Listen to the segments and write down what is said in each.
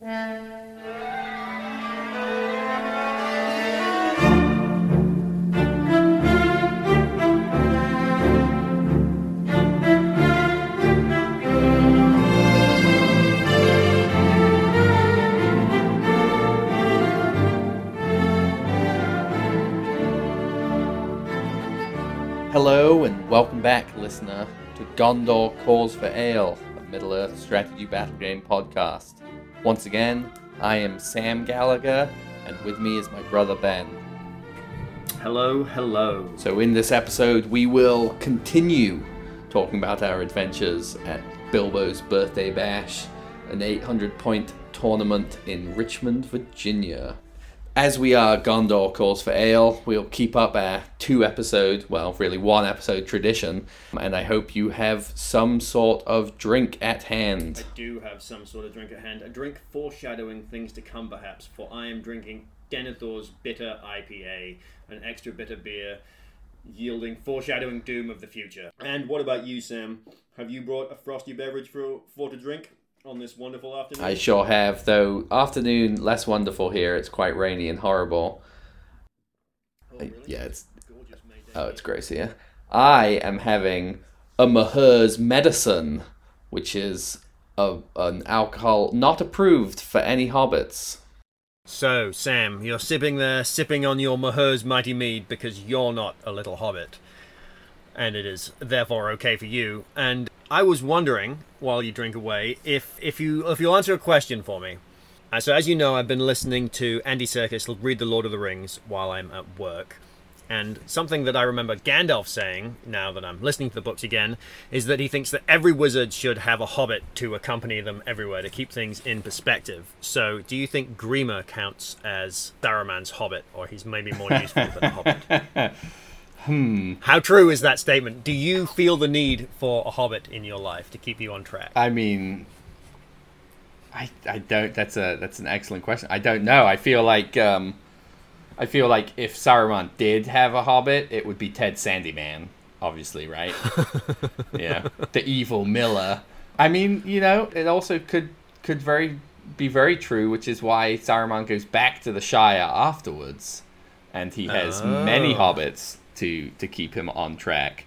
Hello and welcome back, listener, to Gondor Calls for Ale, a Middle Earth strategy battle game podcast. Once again, I am Sam Gallagher, and with me is my brother Ben. Hello, hello. So, in this episode, we will continue talking about our adventures at Bilbo's Birthday Bash, an 800 point tournament in Richmond, Virginia. As we are Gondor Calls for Ale, we'll keep up our two episode, well, really one episode tradition, and I hope you have some sort of drink at hand. I do have some sort of drink at hand. A drink foreshadowing things to come, perhaps, for I am drinking Denethor's Bitter IPA, an extra bitter beer, yielding foreshadowing doom of the future. And what about you, Sam? Have you brought a frosty beverage for, for to drink on this wonderful afternoon? I sure have, though afternoon less wonderful here. It's quite rainy and horrible. Oh, really? Yeah, it's Gorgeous May Day. oh, it's gross here. I am having a Maher's medicine, which is a, an alcohol not approved for any hobbits. So, Sam, you're sipping there, sipping on your Maher's Mighty Mead because you're not a little hobbit. And it is therefore okay for you. And I was wondering, while you drink away, if, if you if you'll answer a question for me. Uh, so as you know, I've been listening to Andy Serkis read The Lord of the Rings while I'm at work. And something that I remember Gandalf saying, now that I'm listening to the books again, is that he thinks that every wizard should have a hobbit to accompany them everywhere to keep things in perspective. So, do you think Grima counts as Saruman's hobbit, or he's maybe more useful than a hobbit? Hmm. How true is that statement? Do you feel the need for a hobbit in your life to keep you on track? I mean, I I don't. That's a that's an excellent question. I don't know. I feel like um, I feel like if Saruman did have a hobbit, it would be Ted Sandyman, obviously, right? yeah, the evil Miller. I mean, you know, it also could could very be very true, which is why Saruman goes back to the Shire afterwards, and he has many Oh. hobbits to to keep him on track.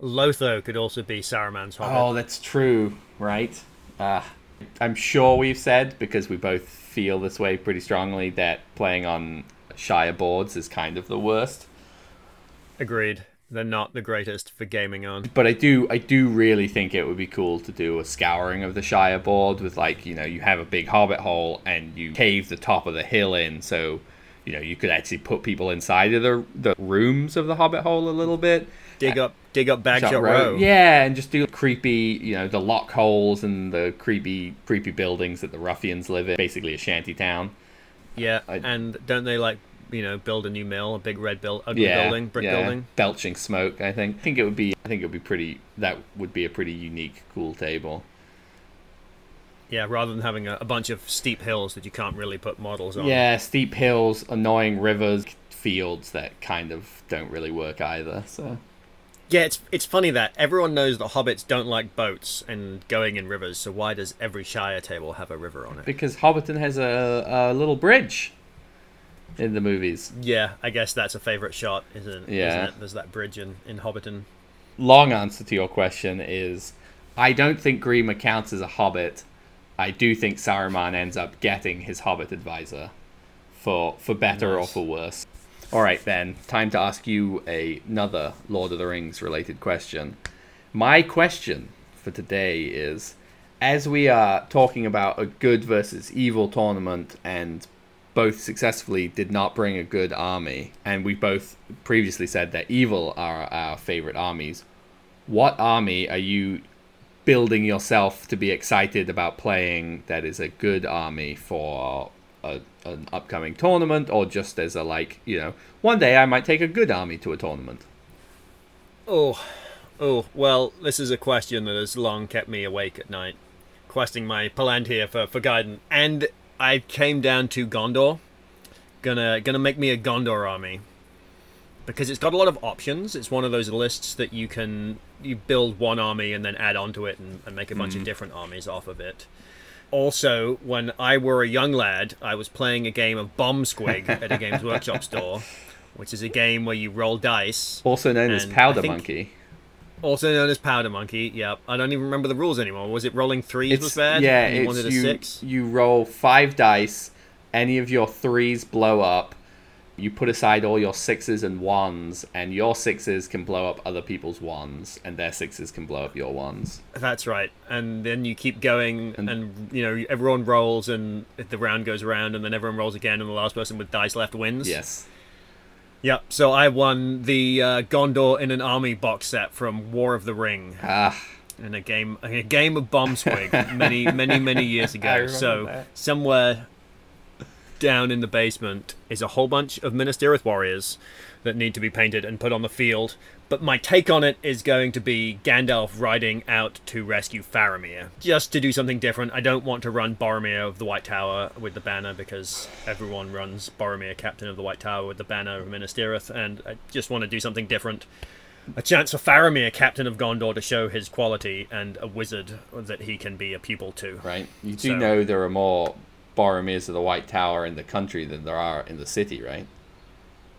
Lotho could also be Saruman's hobbit. Oh, that's true, right? Uh, I'm sure we've said, because we both feel this way pretty strongly, that playing on Shire boards is kind of the worst. Agreed. They're not the greatest for gaming on. But I do, I do really think it would be cool to do a scouring of the Shire board with, like, you know, you have a big hobbit hole and you cave the top of the hill in, so you know you could actually put people inside of the the rooms of the hobbit hole a little bit. Dig up, dig up Bagshot Shot Row. Yeah, and just do creepy, you know, the lock holes and the creepy, creepy buildings that the ruffians live in. Basically, a shanty town. Yeah, I- and don't they like you know build a new mill, a big red build, ugly Yeah, building, brick yeah, building? belching smoke. I think. I think it would be. I think it would be pretty. That would be a pretty unique, cool table. Yeah, rather than having a, a bunch of steep hills that you can't really put models on. Yeah, steep hills, annoying rivers, fields that kind of don't really work either. So yeah. It's it's funny that everyone knows that hobbits don't like boats and going in rivers. So why does every Shire table have a river on it? because Hobbiton has a, a little bridge in the movies. Yeah, I guess that's a favorite shot, isn't it? Yeah. Isn't it? There's that bridge in in Hobbiton. long answer to your question is I don't think Grima counts as a hobbit. I do think Saruman ends up getting his hobbit advisor for for better or for worse. All right, then, time to ask you a- another Lord of the Rings related question. My question for today is as we are talking about a good versus evil tournament and both successfully did not bring a good army, and we both previously said that evil are our favorite armies. What army are you building yourself to be excited about playing that is a good army for a, an upcoming tournament, or just as a like, you know, one day I might take a good army to a tournament? Oh, oh. Well, this is a question that has long kept me awake at night, questing my Palantir for for guidance. And I came down to Gondor. Gonna gonna make me a Gondor army because it's got a lot of options. It's one of those lists that you can you build one army and then add onto it and, and make a bunch of hmm. different armies off of it. Also, when I were a young lad, I was playing a game of Bomb Squig at a Games Workshop store, which is a game where you roll dice. Also known as Powder Monkey. Also known as Powder Monkey. Yep. I don't even remember the rules anymore. Was it rolling threes was bad? Yeah, you it's you, six. you roll five dice. Any of your threes blow up. You put aside all your sixes and ones, and your sixes can blow up other people's ones, and their sixes can blow up your ones. That's right. And then you keep going, And- and, you know everyone rolls, and the round goes around, and then everyone rolls again, and the last person with dice left wins. Yes. Yep. So I won the uh, Gondor in an Army box set from War of the Ring Ah, in a game a game of Bomb Squig many many many years ago. So that. somewhere down in the basement is a whole bunch of Minas Tirith warriors that need to be painted and put on the field. But my take on it is going to be Gandalf riding out to rescue Faramir. Just to do something different. I don't want to run Boromir of the White Tower with the banner because everyone runs Boromir, Captain of the White Tower, with the banner of Minas Tirith, and I just want to do something different. A chance for Faramir, Captain of Gondor, to show his quality and a wizard that he can be a pupil to. right. You do So- know there are more Boromirs of the White Tower in the country than there are in the city, right?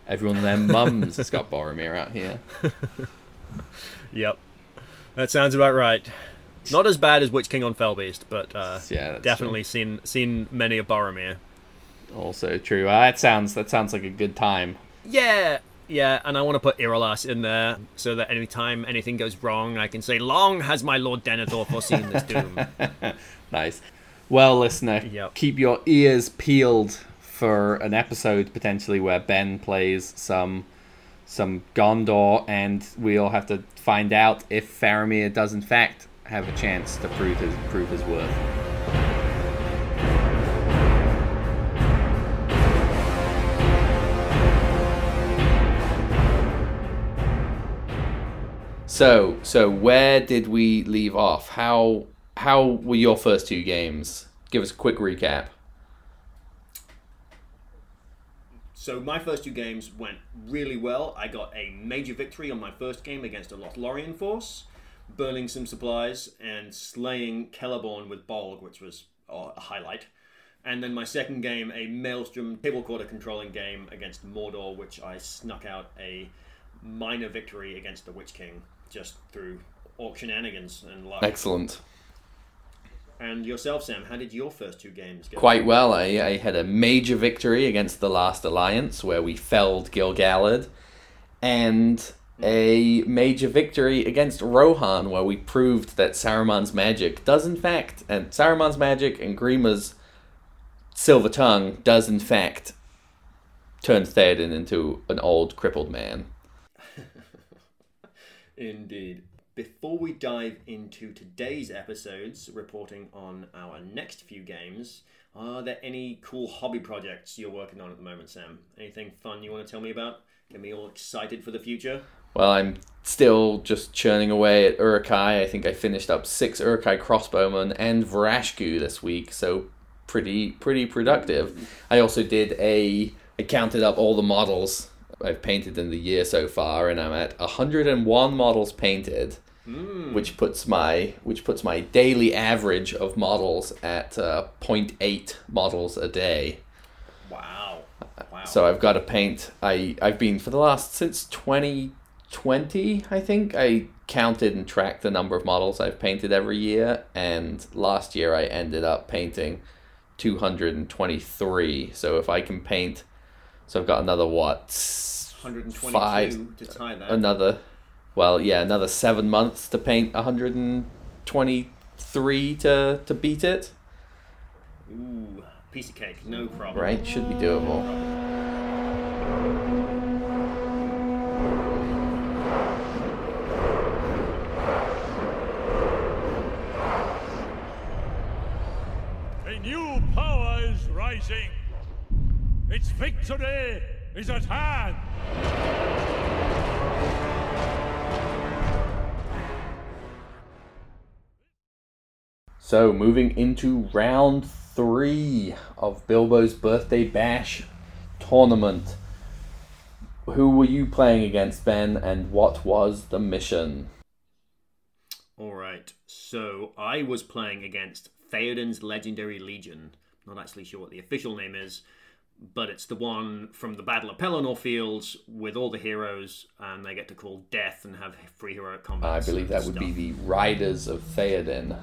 Everyone and their mums has got Boromir out here. Yep. That sounds about right. Not as bad as Witch King on Fellbeast, but uh, Yeah, definitely seen seen many a Boromir. Also true. Uh, that sounds that sounds like a good time. Yeah, yeah, and I want to put Irolas in there so that anytime anything goes wrong, I can say, "Long has my Lord Denethor foreseen this doom." Nice. Well, listener, Yep. keep your ears peeled for an episode potentially where Ben plays some some Gondor, and we'll have to find out if Faramir does in fact have a chance to prove his prove his worth. So, so where did we leave off? How how were your first two games? Give us a quick recap. So my first two games went really well. I got a major victory on my first game against a Lothlorien force, burning some supplies and slaying Celeborn with Bolg, which was a highlight. And then my second game, a Maelstrom table quarter controlling game against Mordor, which I snuck out a minor victory against the Witch King just through orc shenanigans and luck. Excellent. And yourself, Sam, how did your first two games go? Quite well. I, I had a major victory against the Last Alliance where we felled Gil-galad, and hmm. a major victory against Rohan where we proved that Saruman's magic does in fact, and Saruman's magic and Grima's silver tongue does in fact turn Theoden into an old crippled man. Indeed. Before we dive into today's episodes, reporting on our next few games, are there any cool hobby projects you're working on at the moment, Sam? Anything fun you want to tell me about? Get me all excited for the future? Well, I'm still just churning away at Uruk-hai. I think I finished up six Uruk-hai crossbowmen and Vraskû this week, so pretty pretty productive. I also did a I counted up all the models I've painted in the year so far, and I'm at 101 models painted, which puts my which puts my daily average of models at uh, 0.8 models a day. Wow. Wow. So I've got to paint. I I've been for the last since 2020. I think I counted and tracked the number of models I've painted every year, and last year I ended up painting 223. So if I can paint, so I've got another what? s- 122 five- to tie that. Another, well, yeah, another seven months to paint 123 to to beat it. Ooh, piece of cake. No problem. Right? Should be doable. A new power is rising. Its victory is at hand. So, moving into round three of Bilbo's Birthday Bash tournament. Who were you playing against, Ben, and what was the mission? All right. So I was playing against Theoden's Legendary Legion. Not actually sure what the official name is, but it's the one from the Battle of Pelennor Fields with all the heroes, and they get to call death and have free heroic combat. I believe that would be the Riders of Theoden.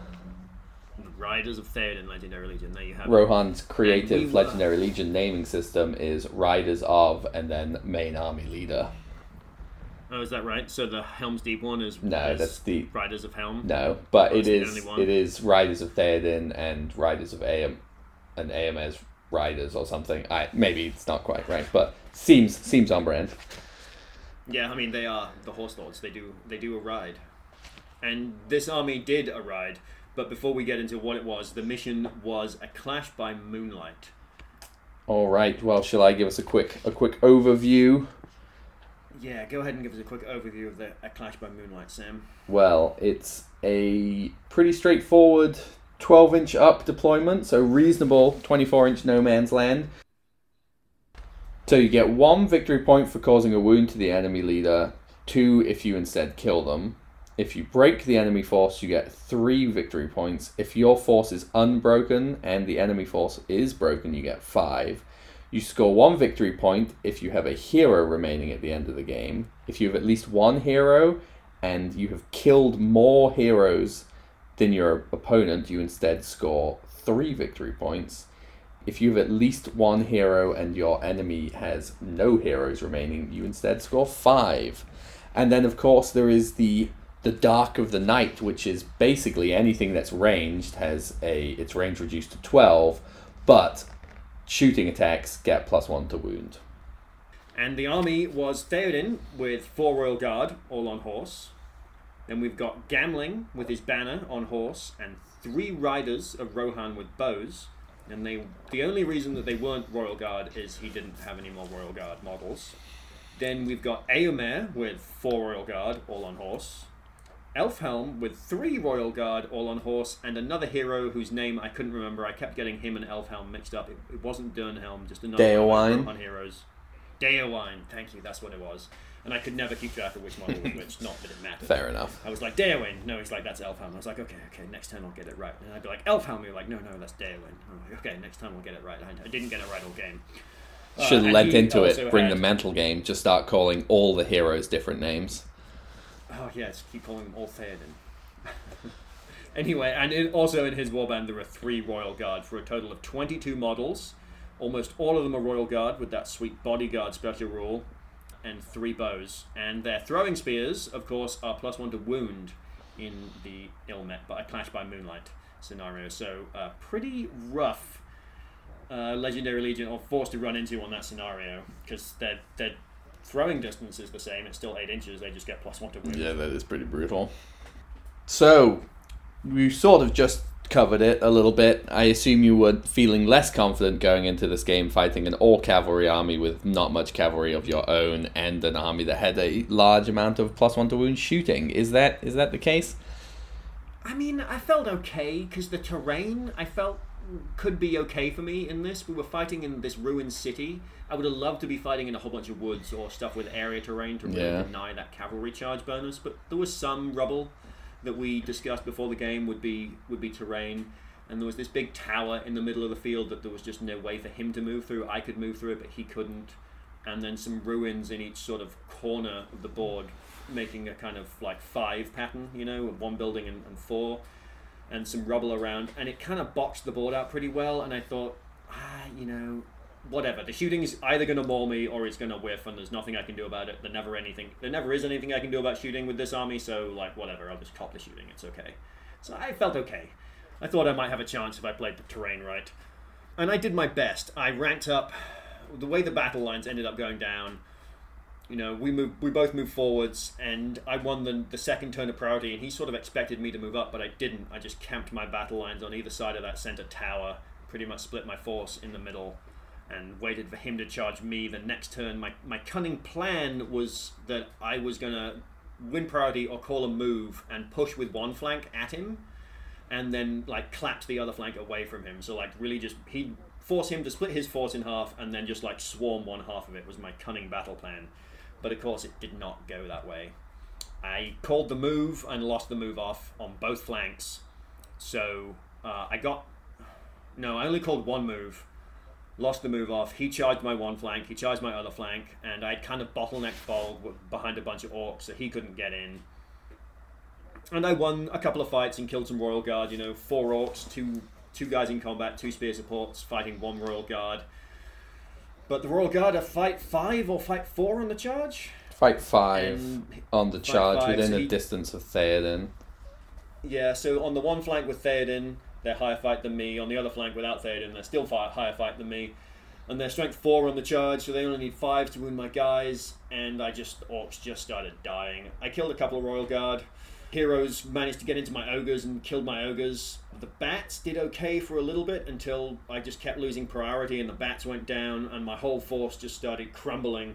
the Riders of Theoden Legendary Legion. There you have it. Rohan's we creative were- Legendary Legion naming system is Riders of and then main army leader. Oh, is that right? So the Helm's Deep one is No, is that's the- Riders of Helm. No, but the is it is Riders of Theoden and Riders of Am and AMS Riders or something. I maybe it's not quite right, but seems seems on brand. Yeah, I mean they are the horse lords. They do they do a ride, and this army did a ride. But before we get into what it was, the mission was a clash by moonlight. All right. Well, shall I give us a quick a quick overview? Yeah, go ahead and give us a quick overview of the a clash by moonlight, Sam. Well, it's a pretty straightforward 12 inch up deployment, so reasonable 24 inch no man's land. So you get one victory point for causing a wound to the enemy leader, two if you instead kill them. If you break the enemy force, you get three victory points. If your force is unbroken and the enemy force is broken, you get five. You score one victory point if you have a hero remaining at the end of the game. If you have at least one hero and you have killed more heroes than your opponent, you instead score three victory points. If you have at least one hero and your enemy has no heroes remaining, you instead score five. And then, of course, there is the the Dark of the Night, which is basically anything that's ranged has a its range reduced to twelve, but shooting attacks get plus one to wound. And the army was Theoden with four royal guard, all on horse. Then we've got Gamling with his banner on horse, and three riders of Rohan with bows. And they, the only reason that they weren't royal guard is he didn't have any more royal guard models. Then we've got Eomer with four royal guard, all on horse. Elfhelm with three royal guard, all on horse, and another hero whose name I couldn't remember. I kept getting him and Elfhelm mixed up. It, it wasn't Durnhelm, just another Deowine? Rohan heroes. Deowine, thank you, that's what it was. And I could never keep track of which model was which, not that it mattered. Fair enough. I was like, Deowine. No, he's like, that's Elfhelm. I was like, okay, okay, next time I'll get it right. And I'd be like, Elfhelm. You're like, no, no, that's Deowine. I'm like, okay, next time I'll get it right. I, didn't get it right all game. Uh, Should have lent into it, bring had- the mental game, just start calling all the heroes different names. Oh yes, keep calling them all Theoden. anyway, and in, also in his warband there are three royal guard for a total of twenty-two models. Almost all of them are royal guard with that sweet bodyguard special rule, and three bows. And their throwing spears, of course, are plus one to wound in the Ill Met, but a clash by moonlight scenario. So uh, pretty rough. Uh, Legendary Legion are forced to run into on that scenario because their their throwing distance is the same. It's still eight inches. They just get plus one to wound. Yeah, that is pretty brutal. So, we sort of just covered it a little bit. I assume you were feeling less confident going into this game fighting an all cavalry army with not much cavalry of your own and an army that had a large amount of plus one to wound shooting. Is that is that the case? I mean, I felt okay because the terrain I felt could be okay for me in this. We were fighting in this ruined city. I would have loved to be fighting in a whole bunch of woods or stuff with area terrain to really Yeah. deny that cavalry charge bonus. But there was some rubble that we discussed before the game would be would be terrain. And there was this big tower in the middle of the field that there was just no way for him to move through. I could move through it, but he couldn't. And then some ruins in each sort of corner of the board, making a kind of like five pattern, you know, one building and, and four and some rubble around, and it kind of boxed the board out pretty well. And I thought, ah, you know, whatever. The shooting's either going to maul me or it's going to whiff, and there's nothing I can do about it. There never anything. There never is anything I can do about shooting with this army. So like, whatever. I'll just cop the shooting. It's okay. So I felt okay. I thought I might have a chance if I played the terrain right, and I did my best. I ranked up. The way the battle lines ended up going down, you know, we moved, we both moved forwards, and I won the, the second turn of priority, and he sort of expected me to move up, but I didn't. I just camped my battle lines on either side of that center tower, pretty much split my force in the middle, and waited for him to charge me the next turn. My, my cunning plan was that I was going to win priority or call a move and push with one flank at him, and then like clapped the other flank away from him. So like really just he force him to split his force in half and then just like swarm one half of it was my cunning battle plan. But of course it did not go that way. I called the move and lost the move off on both flanks. So Uh, I got no, I only called one move. Lost the move off. He charged my one flank. He charged my other flank, and I kind of bottlenecked Bolg behind a bunch of orcs, so he couldn't get in. And I won a couple of fights and killed some royal guard. You know, four orcs, two two guys in combat, two spear supports fighting one royal guard. But the royal guard are fight five or fight four on the charge. Fight five And on the charge five, within so a he- distance of Theoden. Yeah, so on the one flank with Theoden, they're higher fight than me. On the other flank without Theoden, they're still higher fight than me. And they're strength four on the charge, so they only need five to wound my guys. And I just orcs just started dying. I killed a couple of royal guard. Heroes managed to get into my ogres and killed my ogres. The bats did okay for a little bit until I just kept losing priority and the bats went down and my whole force just started crumbling.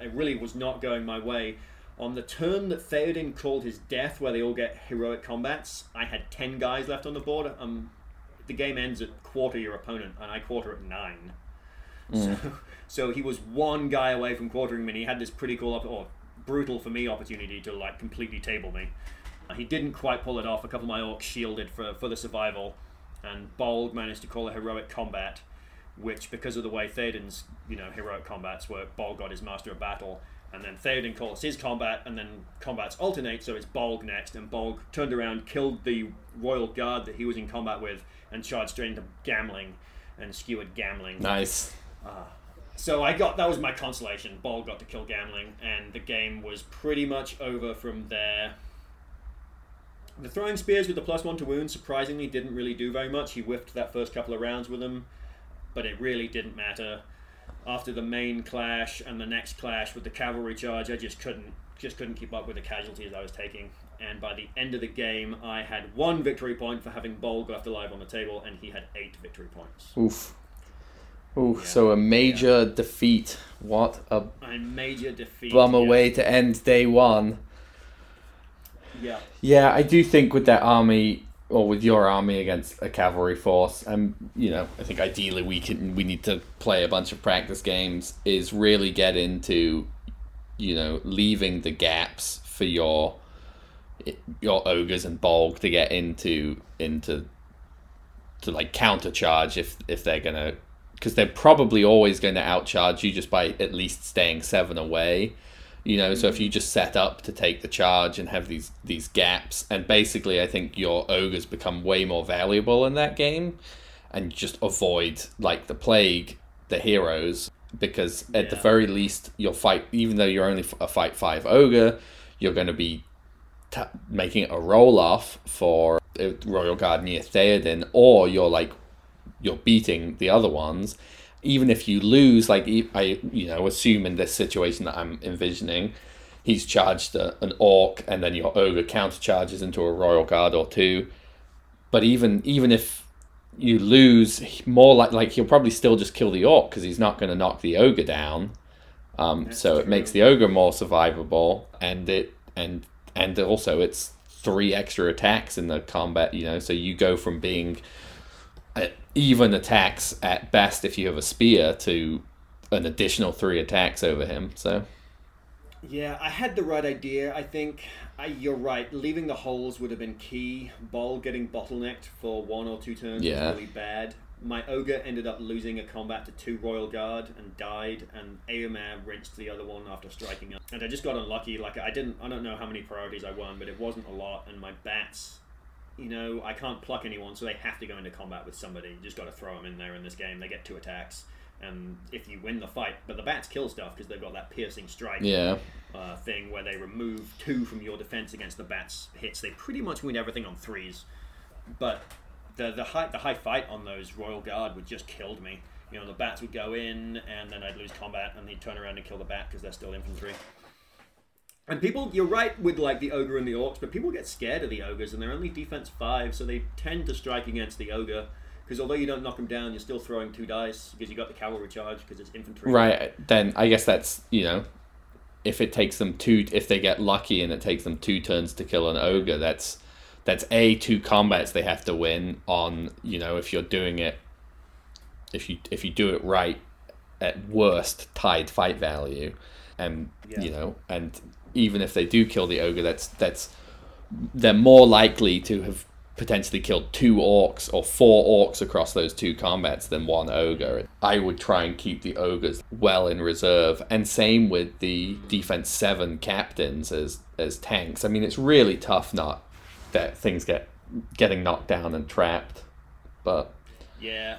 It really was not going my way. On the turn that Theoden called his death, where they all get heroic combats, I had 10 guys left on the board. Um, the game ends at quarter your opponent, and I quarter at 9. So, so he was one guy away from quartering me, and he had this pretty cool, op- or brutal for me, opportunity to like completely table me. Uh, he didn't quite pull it off. A couple of my orcs shielded for, for the survival, and Bolg managed to call a heroic combat, which, because of the way Theoden's you know heroic combats work, Bolg got his Master of Battle, and then Theoden calls his combat, and then combats alternate, so it's Bolg next, and Bolg turned around, killed the royal guard that he was in combat with, and charged straight into Gamling, and skewered Gamling. Nice. Ah. So I got that was my consolation. Bolg got to kill Gamling, and the game was pretty much over from there. The throwing spears with the plus one to wound surprisingly didn't really do very much. He whiffed that first couple of rounds with them, but it really didn't matter. After the main clash and the next clash with the cavalry charge, I just couldn't just couldn't keep up with the casualties I was taking. And by the end of the game, I had one victory point for having Bolg left alive on the table, and he had eight victory points. Oof. Oof. Yeah. So a major defeat. What a A major defeat. bummer yeah. way to end day one. Yeah. Yeah, I do think with that army or with your army against a cavalry force, and you know, I think ideally we can we need to play a bunch of practice games. Is really get into, you know, leaving the gaps for your your ogres and bolg to get into into to like countercharge if if they're gonna because they're probably always going to outcharge you just by at least staying seven away you know so if you just set up to take the charge and have these these gaps and basically i think your ogres become way more valuable in that game and just avoid like the plague the heroes because at the very least you'll fight even though you're only a fight five ogre you're going to be t- making a roll off for uh, royal guard near theoden or you're like you're beating the other ones even if you lose like I, you know assume in this situation that i'm envisioning he's charged a, an orc and then your ogre countercharges into a royal guard or two. But even even if you lose more like like he'll probably still just kill the orc because he's not going to knock the ogre down. Um, so it makes the ogre more survivable and it and and also it's three extra attacks in the combat you know so you go from being Uh, even attacks at best if you have a spear to an additional three attacks over him so Yeah, I had the right idea. I think I, you're right. Leaving the holes would have been key. Bolg getting bottlenecked for one or two turns Yeah. was really bad. My ogre ended up losing a combat to two royal guard and died, and Eomer wrenched the other one after striking up. And I just got unlucky. Like I didn't, I don't know how many priorities I won, but it wasn't a lot. And my bats, you know, I can't pluck anyone, so they have to go into combat with somebody. You just got to throw them in there in this game. They get two attacks, and if you win the fight, but the bats kill stuff because they've got that piercing strike yeah uh, thing where they remove two from your defense against the bats hits. They pretty much win everything on threes, but the the high the high fight on those royal guard would just killed me. You know, the bats would go in, and then I'd lose combat, and he'd turn around and kill the bat because they're still infantry. And people, you're right with like the ogre and the orcs, but people get scared of the ogres, and they're only defense five, so they tend to strike against the ogre. Because although you don't knock them down, you're still throwing two dice because you got the cavalry charge because it's infantry. right then i guess that's you know if it takes them two if they get lucky and it takes them two turns to kill an ogre that's that's a two combats they have to win on you know if you're doing it if you if you do it right at worst tied fight value and Yeah. you know and even if they do kill the ogre that's that's they're more likely to have potentially killed two orcs or four orcs across those two combats than one ogre. I would try and keep the ogres well in reserve, and same with the defense seven captains as as tanks. I mean, it's really tough not that things get getting knocked down and trapped, but Yeah.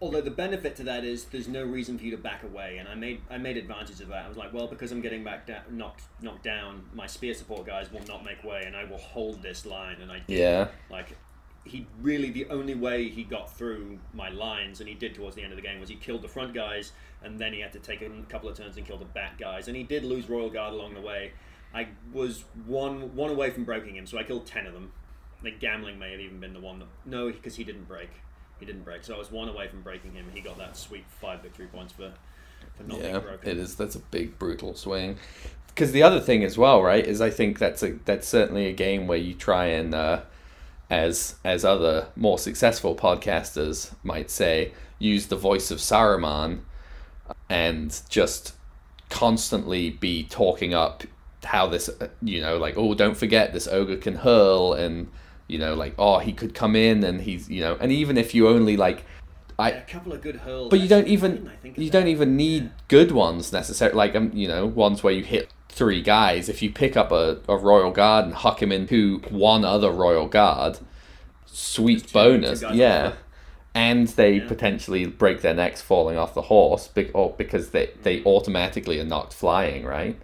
Although the benefit to that is there's no reason for you to back away, and I made I made advantage of that. I was like, well, because I'm getting back down, knocked knocked down, my spear support guys will not make way, and I will hold this line. And I did. yeah, Like, he really the only way he got through my lines, and he did towards the end of the game, was he killed the front guys, and then he had to take a couple of turns and kill the back guys, and he did lose Royal Guard along the way. I was one one away from breaking him, so I killed ten of them. The Gamling may have even been the one that no, because he didn't break. He didn't break, so I was one away from breaking him. He got that sweet five victory points for for not yeah, being broken. it is. That's a big brutal swing. Because the other thing as well, right, is I think that's a that's certainly a game where you try and, uh, as as other more successful podcasters might say, use the voice of Saruman, and just constantly be talking up how this, uh, you know, like oh, don't forget this ogre can hurl, and you know, like oh, he could come in and he's you know, and even if you only like. I, Yeah, a couple of good hurls. but you don't even you don't even need good ones necessarily. Like um, you know, ones where you hit three guys. If you pick up a, a royal guard and huck him into one other royal guard, sweet two- bonus, two yeah. And they Yeah. potentially break their necks falling off the horse, be- or because they they automatically are knocked flying, right?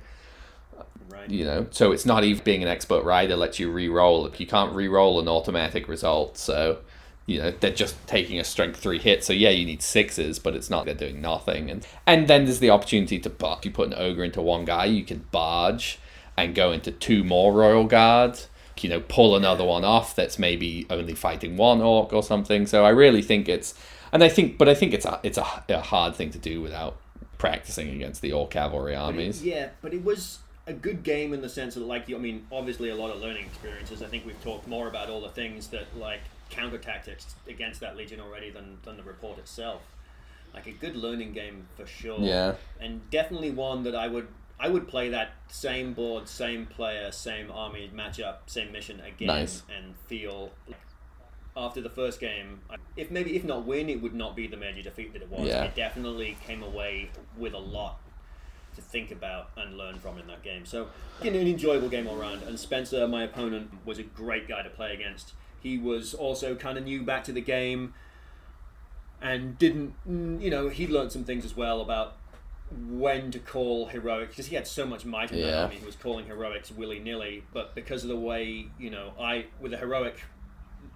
Right. You know, so it's not even being an expert rider lets you re-roll. You can't re-roll an automatic result, so you know they're just taking a strength three hit. So yeah, you need sixes, but it's not they're doing nothing. And and then there's the opportunity to bar- if you put an ogre into one guy, you can barge and go into two more royal guards. You know, pull another one off that's maybe only fighting one orc or something. So I really think it's, and I think, but I think it's a it's a, a hard thing to do without practicing against the orc cavalry But it- armies. yeah, but it was a good game in the sense that, like, I mean, obviously a lot of learning experiences. I think we've talked more about all the things that, like, counter tactics against that legion already than, than the report itself. Like a good learning game for sure. Yeah. And definitely one that I would I would play that same board, same player, same army matchup, same mission again, Nice. and feel. Like, after the first game, if maybe if not win, it would not be the major defeat that it was. Yeah. I definitely came away with a lot to think about and learn from in that game. So, an enjoyable game all round. And Spencer, my opponent, was a great guy to play against. He was also kind of new back to the game and didn't, mm, you know, he learned some things as well about when to call heroic because he had so much might in that Yeah. army. He was calling heroics willy nilly, but because of the way, you know, I with a heroic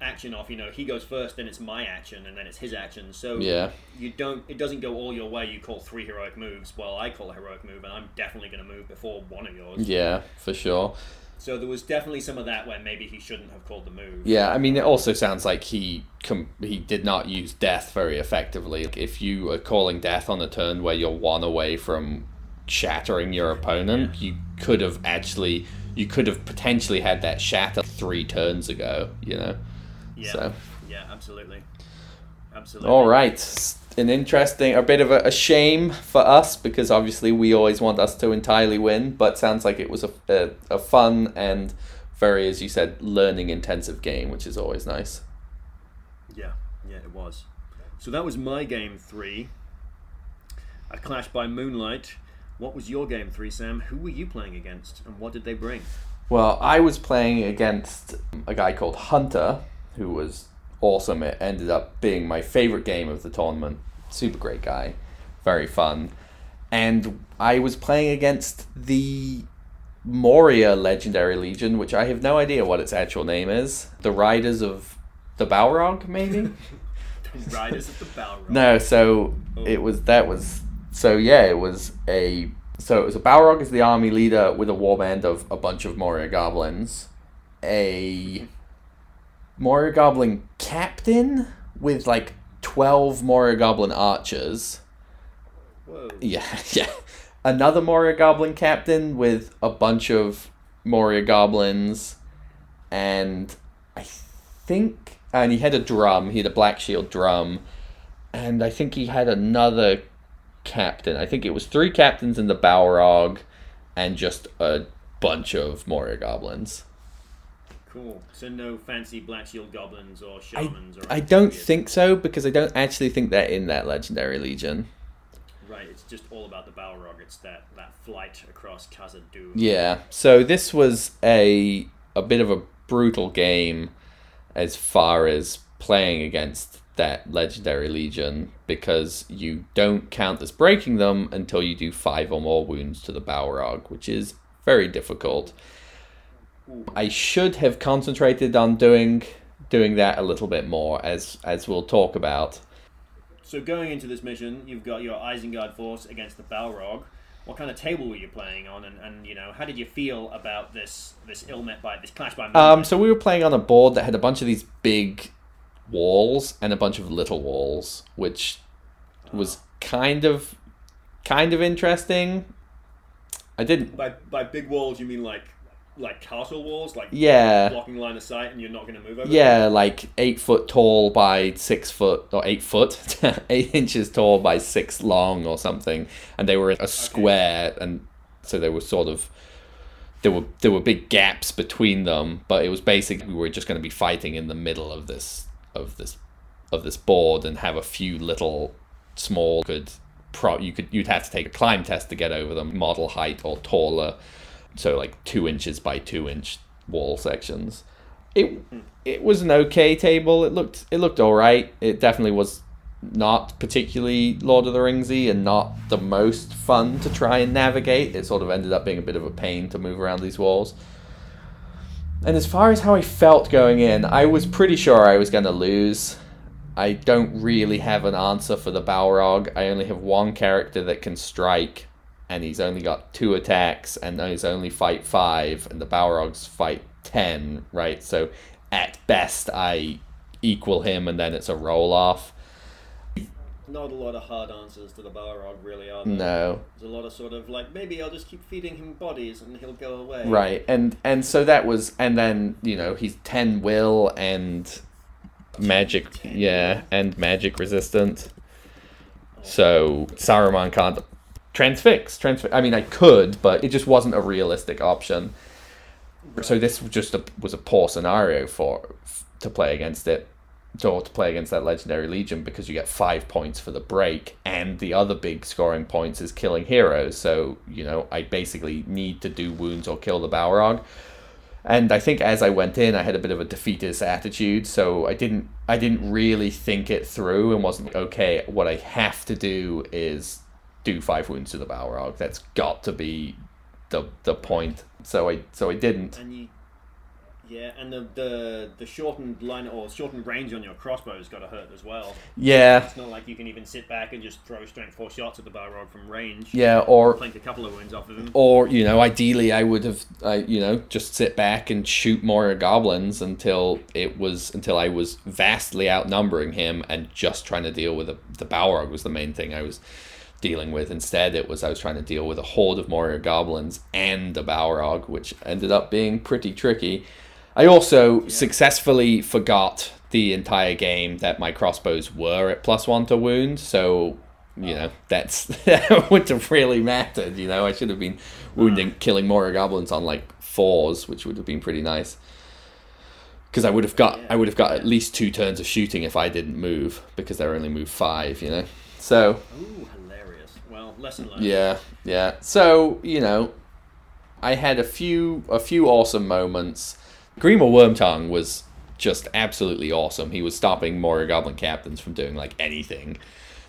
action off, you know, he goes first, then it's my action, and then it's his action. So Yeah. you don't it doesn't go all your way you call three heroic moves well i call a heroic move and i'm definitely going to move before one of yours Yeah, for sure. so there was definitely some of that where maybe he shouldn't have called the move Yeah, I mean, it also sounds like he com- he did not use death very effectively. If you are calling death on a turn where you're one away from shattering your opponent, you could have actually you could have potentially had that shatter three turns ago. You know. Yeah. So. yeah absolutely. Absolutely. All right, an interesting, a bit of a, a shame for us because obviously we always want us to entirely win, but sounds like it was a, a, a fun and very, as you said, learning intensive game, which is always nice. yeah. Yeah it was. So that was my game three. A clash by moonlight. What was your game three sam? Who were you playing against and what did they bring? Well, I was playing against a guy called Hunter, who was awesome. It ended up being my favorite game of the tournament. Super great guy, very fun. And I was playing against the Moria Legendary Legion, which I have no idea what its actual name is. The Riders of the Balrog, maybe? the riders of the balrog No, so oh. it was that was so yeah, it was a so it was a Balrog as the army leader with a warband of a bunch of Moria goblins, a Moria goblin captain with like twelve Moria goblin archers. whoa Yeah, yeah. Another Moria goblin captain with a bunch of Moria goblins, and I think, and he had a drum. He had a black shield drum, and I think he had another captain. I think it was three captains in the Balrog, and just a bunch of Moria goblins. Cool. So no fancy black shield goblins or I, shamans or I don't think so because I don't actually think they're in that legendary legion. Right, it's just all about the Balrog. It's that, that flight across Khazad-dûm. Yeah. So this was a a bit of a brutal game as far as playing against that legendary legion because you don't count as breaking them until you do five or more wounds to the Balrog, which is very difficult. I should have concentrated on doing doing that a little bit more as as we'll talk about. So going into this mission, you've got your Isengard force against the Balrog. What kind of table were you playing on, and, and you know how did you feel about this this ill met by this clash by Um, so we were playing on a board that had a bunch of these big walls and a bunch of little walls, which was kind of kind of interesting. I didn't. by by big walls, you mean like like castle walls, like Yeah, blocking line of sight, and you're not going to move over. yeah, like eight foot tall by six foot or eight foot, eight inches tall by six long or something, and they were a square, and so they were sort of there were there were big gaps between them, but it was basically we were just going to be fighting in the middle of this of this of this board and have a few little small good pro you could you'd have to take a climb test to get over them model height or taller so like two inches by two inch wall sections it it was an okay table it looked it looked all right it definitely was not particularly Lord of the Ringsy and not the most fun to try and navigate. It sort of ended up being a bit of a pain to move around these walls. And as far as how I felt going in, I was pretty sure I was going to lose. I don't really have an answer for the Balrog. I only have one character that can strike, and he's only got two attacks, and he's only fight five, and the Balrogs fight ten, right? So at best, I equal him, and then it's a roll off. Not a lot of hard answers to the Balrog, really, are there? No. There's a lot of sort of like maybe I'll just keep feeding him bodies and he'll go away. Right, and and so that was, and then you know he's ten will and magic, yeah, and magic resistant. So Saruman can't transfix. Transfix. I mean, I could, but it just wasn't a realistic option. So this was just a, was a poor scenario for to play against it, or to play against that legendary legion because you get five points for the break, and the other big scoring points is killing heroes. So you know, I basically need to do wounds or kill the Balrog. And I think as I went in, I had a bit of a defeatist attitude, so I didn't I didn't really think it through and wasn't like, okay. What I have to do is do five wounds to the Balrog. That's got to be the the point. So I so I didn't. And you, yeah, and the the the shortened line or shortened range on your crossbow's got to hurt as well. Yeah, It's not like you can even sit back and just throw strength four shots at the Balrog from range. yeah, or Plank a couple of wounds off of him. or you know, ideally, I would have, I you know, just sit back and shoot more goblins until it was until I was vastly outnumbering him and just trying to deal with the the Balrog was the main thing I was dealing with. Instead, it was I was trying to deal with a horde of Moria goblins and a Balrog, which ended up being pretty tricky. I also successfully forgot the entire game that my crossbows were at plus one to wound, so you know oh. that's that would have really mattered. You know, I should have been mm. wounding, killing Moria goblins on like fours, which would have been pretty nice. Because I would have got, I would have got at least two turns of shooting if I didn't move, because they only move five. You know, so Ooh, lesson learned. yeah, yeah. So you know, I had a few a few awesome moments. Grima Wormtongue was just absolutely awesome. He was stopping Moria Goblin captains from doing like anything.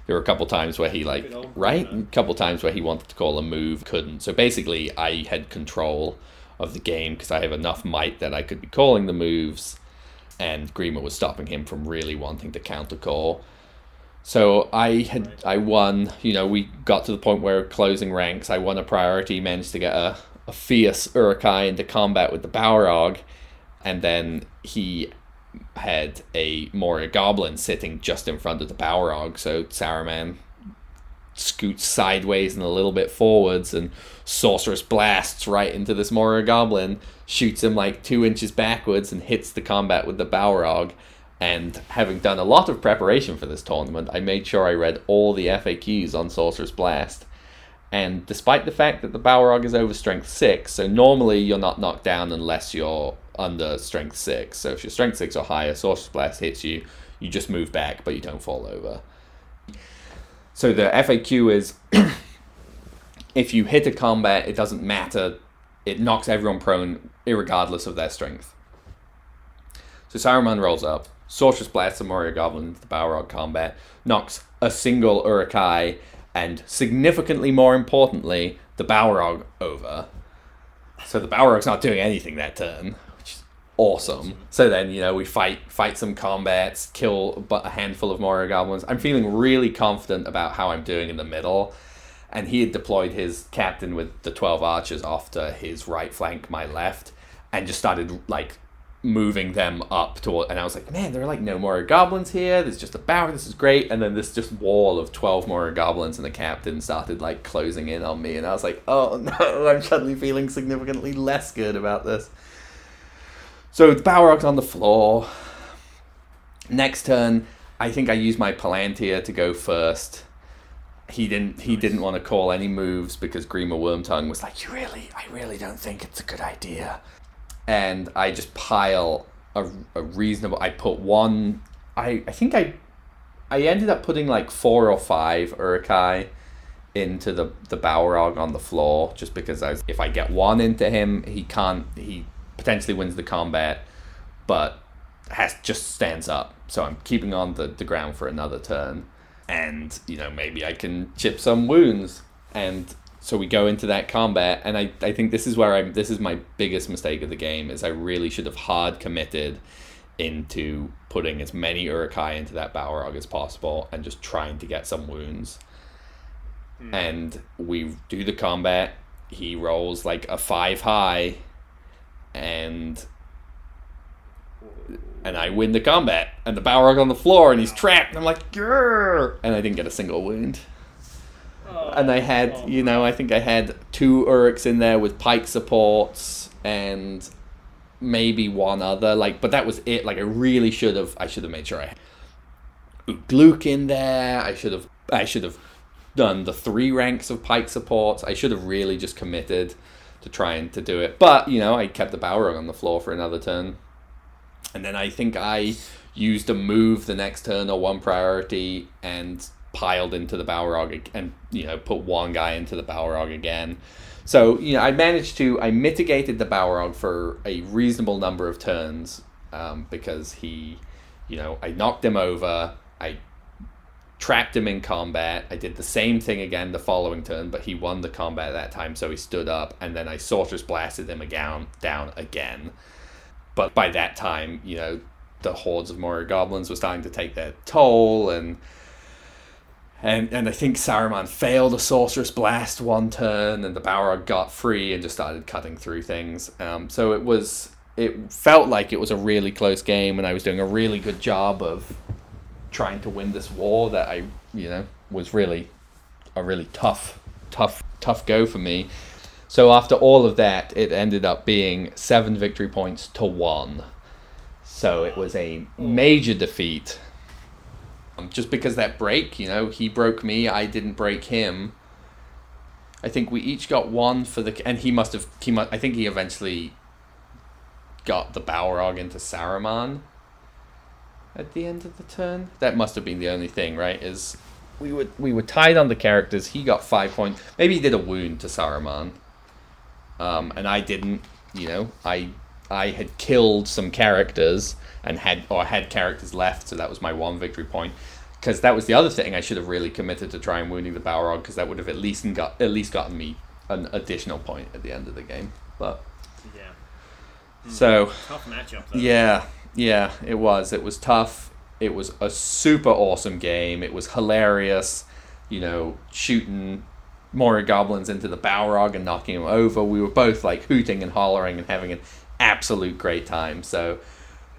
There were a couple times where he like right, a couple times where he wanted to call a move, couldn't. So basically, I had control of the game because I have enough might that I could be calling the moves, and Grima was stopping him from really wanting to counter call. So I had I won. You know, we got to the point where closing ranks. I won a priority, managed to get a, a fierce Uruk-hai into combat with the Balrog, and then he had a Moria Goblin sitting just in front of the Balrog. So Saruman scoots sideways and a little bit forwards, and Sorcerous blasts right into this Moria Goblin, shoots him like two inches backwards, and hits the combat with the Balrog. And having done a lot of preparation for this tournament, I made sure I read all the FAQs on Sorcerous Blast. And despite the fact that the Balrog is over strength 6, so normally you're not knocked down unless you're under strength six. So if you're strength six or higher, Sorcerous Blast hits you, you just move back, but you don't fall over. So the FAQ is if you hit a combat, it doesn't matter. It knocks everyone prone, regardless of their strength. So Saruman rolls up, Sorcerous Blast the Moria Goblin into the Balrog combat, knocks a single Uruk-hai, and significantly more importantly, the Balrog over. So the Balrog's not doing anything that turn, which is awesome. So then, you know, we fight fight some combats, kill but a handful of Moria Goblins. I'm feeling really confident about how I'm doing in the middle. And he had deployed his captain with the 12 archers off to his right flank, my left, and just started like moving them up toward and I was like, man, there are like no more goblins here. There's just a bower. This is great. And then this just wall of twelve more goblins and the captain started like closing in on me, and I was like, oh no, I'm suddenly feeling significantly less good about this. So the Balrog's on the floor. Next turn, I think I used my Palantir to go first. He didn't. He didn't want to call any moves because Grima Wormtongue was like, "You really, I really don't think it's a good idea." And I just pile a, a reasonable. I put one. I I think I I ended up putting like four or five Uruk-hai into the the Balrog on the floor just because I was, if I get one into him, he can't. He potentially wins the combat, but has just stands up. So I'm keeping on the, the ground for another turn, and you know maybe I can chip some wounds and so we go into that combat and I, I think this is where I'm this is my biggest mistake of the game is I really should have hard committed into putting as many Uruk-hai into that Balrog as possible and just trying to get some wounds. Mm. And we do the combat. He rolls like a five high and and I win the combat. And the Balrog on the floor and he's trapped. And I'm like, Grr! and I didn't get a single wound and I had, oh. you know, I think I had two Uruks in there with pike supports and maybe one other. Like, but that was it. Like, I really should have. I should have made sure I had Ugluk in there. I should have. I should have done the three ranks of pike supports. I should have really just committed to trying to do it. But you know, I kept the Balrog on the floor for another turn, and then I think I used a move the next turn or one priority and piled into the Balrog and you know put one guy into the Balrog again. So you know I managed to I mitigated the Balrog for a reasonable number of turns um, because he, you know, I knocked him over. I trapped him in combat. I did the same thing again the following turn, but he won the combat that time, so he stood up, and then I sorcerous blasted him again down again. But by that time, you know, the hordes of Moria goblins were starting to take their toll, and and and I think Saruman failed a sorcerous blast one turn, and the Balrog got free and just started cutting through things. Um, so it was it felt like it was a really close game, and I was doing a really good job of trying to win this war that I you know was really a really tough tough tough go for me. So after all of that, it ended up being seven victory points to one. So it was a major defeat just because that break, you know, he broke me, I didn't break him. I think we each got one for the, and he must have, he must, I think he eventually got the Balrog into Saruman at the end of the turn. That must have been the only thing, right? Is we were we were tied on the characters. He got five points. Maybe he did a wound to Saruman, um, and I didn't. You know, I I had killed some characters and had or had characters left, so that was my one victory point. Because that was the other thing I should have really committed to try and wounding the Balrog, because that would have at least got at least gotten me an additional point at the end of the game. But yeah, hmm. so tough matchup. Though. Yeah, yeah, it was. It was tough. It was a super awesome game. It was hilarious. You know, shooting more goblins into the Balrog and knocking him over. We were both like hooting and hollering and having an absolute great time. So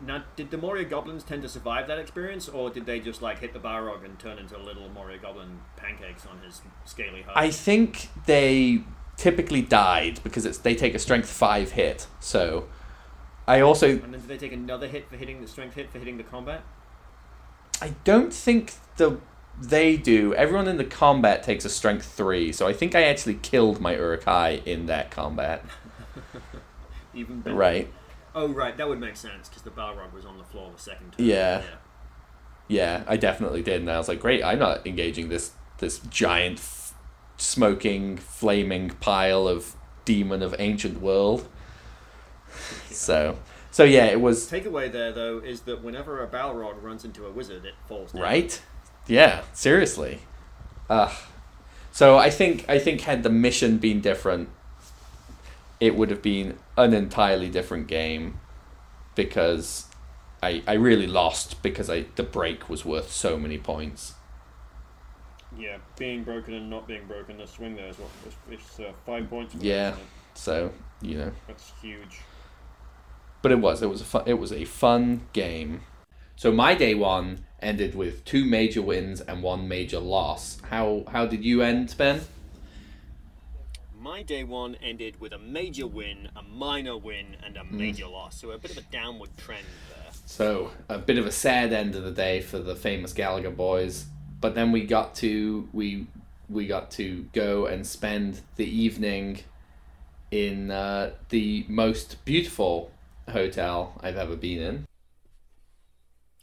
now, did the Moria goblins tend to survive that experience, or did they just like hit the Balrog and turn into little Moria goblin pancakes on his scaly hide? I think they typically died because it's they take a strength five hit. So I also and then do they take another hit for hitting the strength hit for hitting the combat? I don't think the they do. Everyone in the combat takes a strength three, so I think I actually killed my Uruk-hai in that combat. Even better. Right. Oh right, that would make sense because the Balrog was on the floor the second time. Yeah. Yeah, I definitely did, and I was like, great, I'm not engaging this this giant, f- smoking, flaming pile of demon of ancient world. So, so yeah, it was Takeaway there though is that whenever a Balrog runs into a wizard, it falls down. right. Yeah, seriously. Ugh. So I think I think had the mission been different, it would have been an entirely different game, because I I really lost because I the break was worth so many points. Yeah, being broken and not being broken, the swing there is what it's, uh, five points. Yeah. So you know. that's huge. but it was it was a fun, it was a fun game. So my day one ended with two major wins and one major loss. How how did you end, Ben? My day one ended with a major win, a minor win, and a major loss. So a bit of a downward trend there. So a bit of a sad end of the day for the famous Gallagher boys. But then we got to we we got to go and spend the evening in uh, the most beautiful hotel I've ever been in.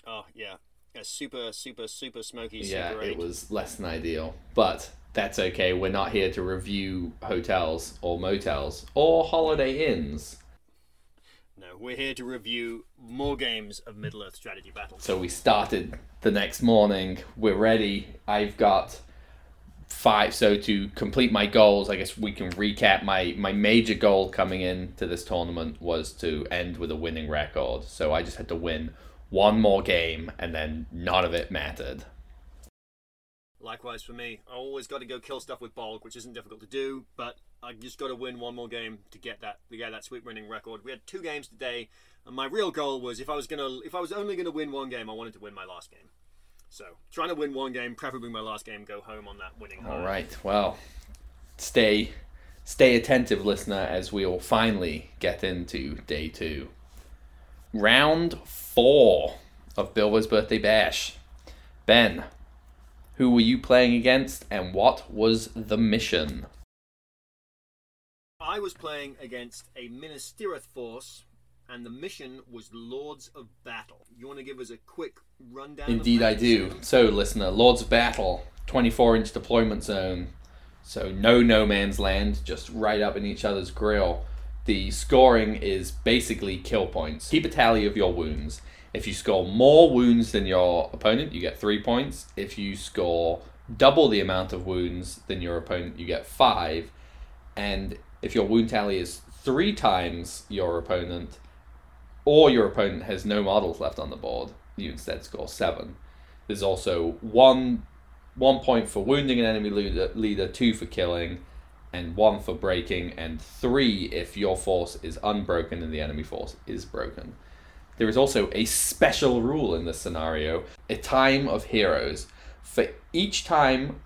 Oh yeah, a super, super, super smoky. Yeah, super it was less than ideal, but that's okay. We're not here to review hotels or motels or holiday inns. No, we're here to review more games of Middle Earth strategy battles. So we started the next morning. We're ready. I've got five. So to complete my goals, I guess we can recap. My my major goal coming into this tournament was to end with a winning record. So I just had to win one more game, and then none of it mattered. Likewise for me, I always got to go kill stuff with Bolg, which isn't difficult to do, but I just got to win one more game to get that to get that sweet winning record. We had two games today, and my real goal was if I was gonna if I was only gonna win one game, I wanted to win my last game. So trying to win one game, preferably my last game, go home on that winning. All high. right. Well, stay stay attentive, listener, as we will finally get into day two. Round four of Bilbo's birthday bash. Ben, who were you playing against, and what was the mission? I was playing against a Minas Tirith force, and the mission was Lords of Battle. You want to give us a quick rundown? Indeed? I do. So, listener, Lords of Battle, 24 inch deployment zone. So, no no man's land, just right up in each other's grill. The scoring is basically kill points. Keep a tally of your wounds. If you score more wounds than your opponent, you get three points. If you score double the amount of wounds than your opponent, you get five. And if your wound tally is three times your opponent, or your opponent has no models left on the board, you instead score seven. There's also one one point for wounding an enemy leader, leader, two for killing, and one for breaking, and three if your force is unbroken and the enemy force is broken. There is also a special rule in this scenario a time of heroes. For each time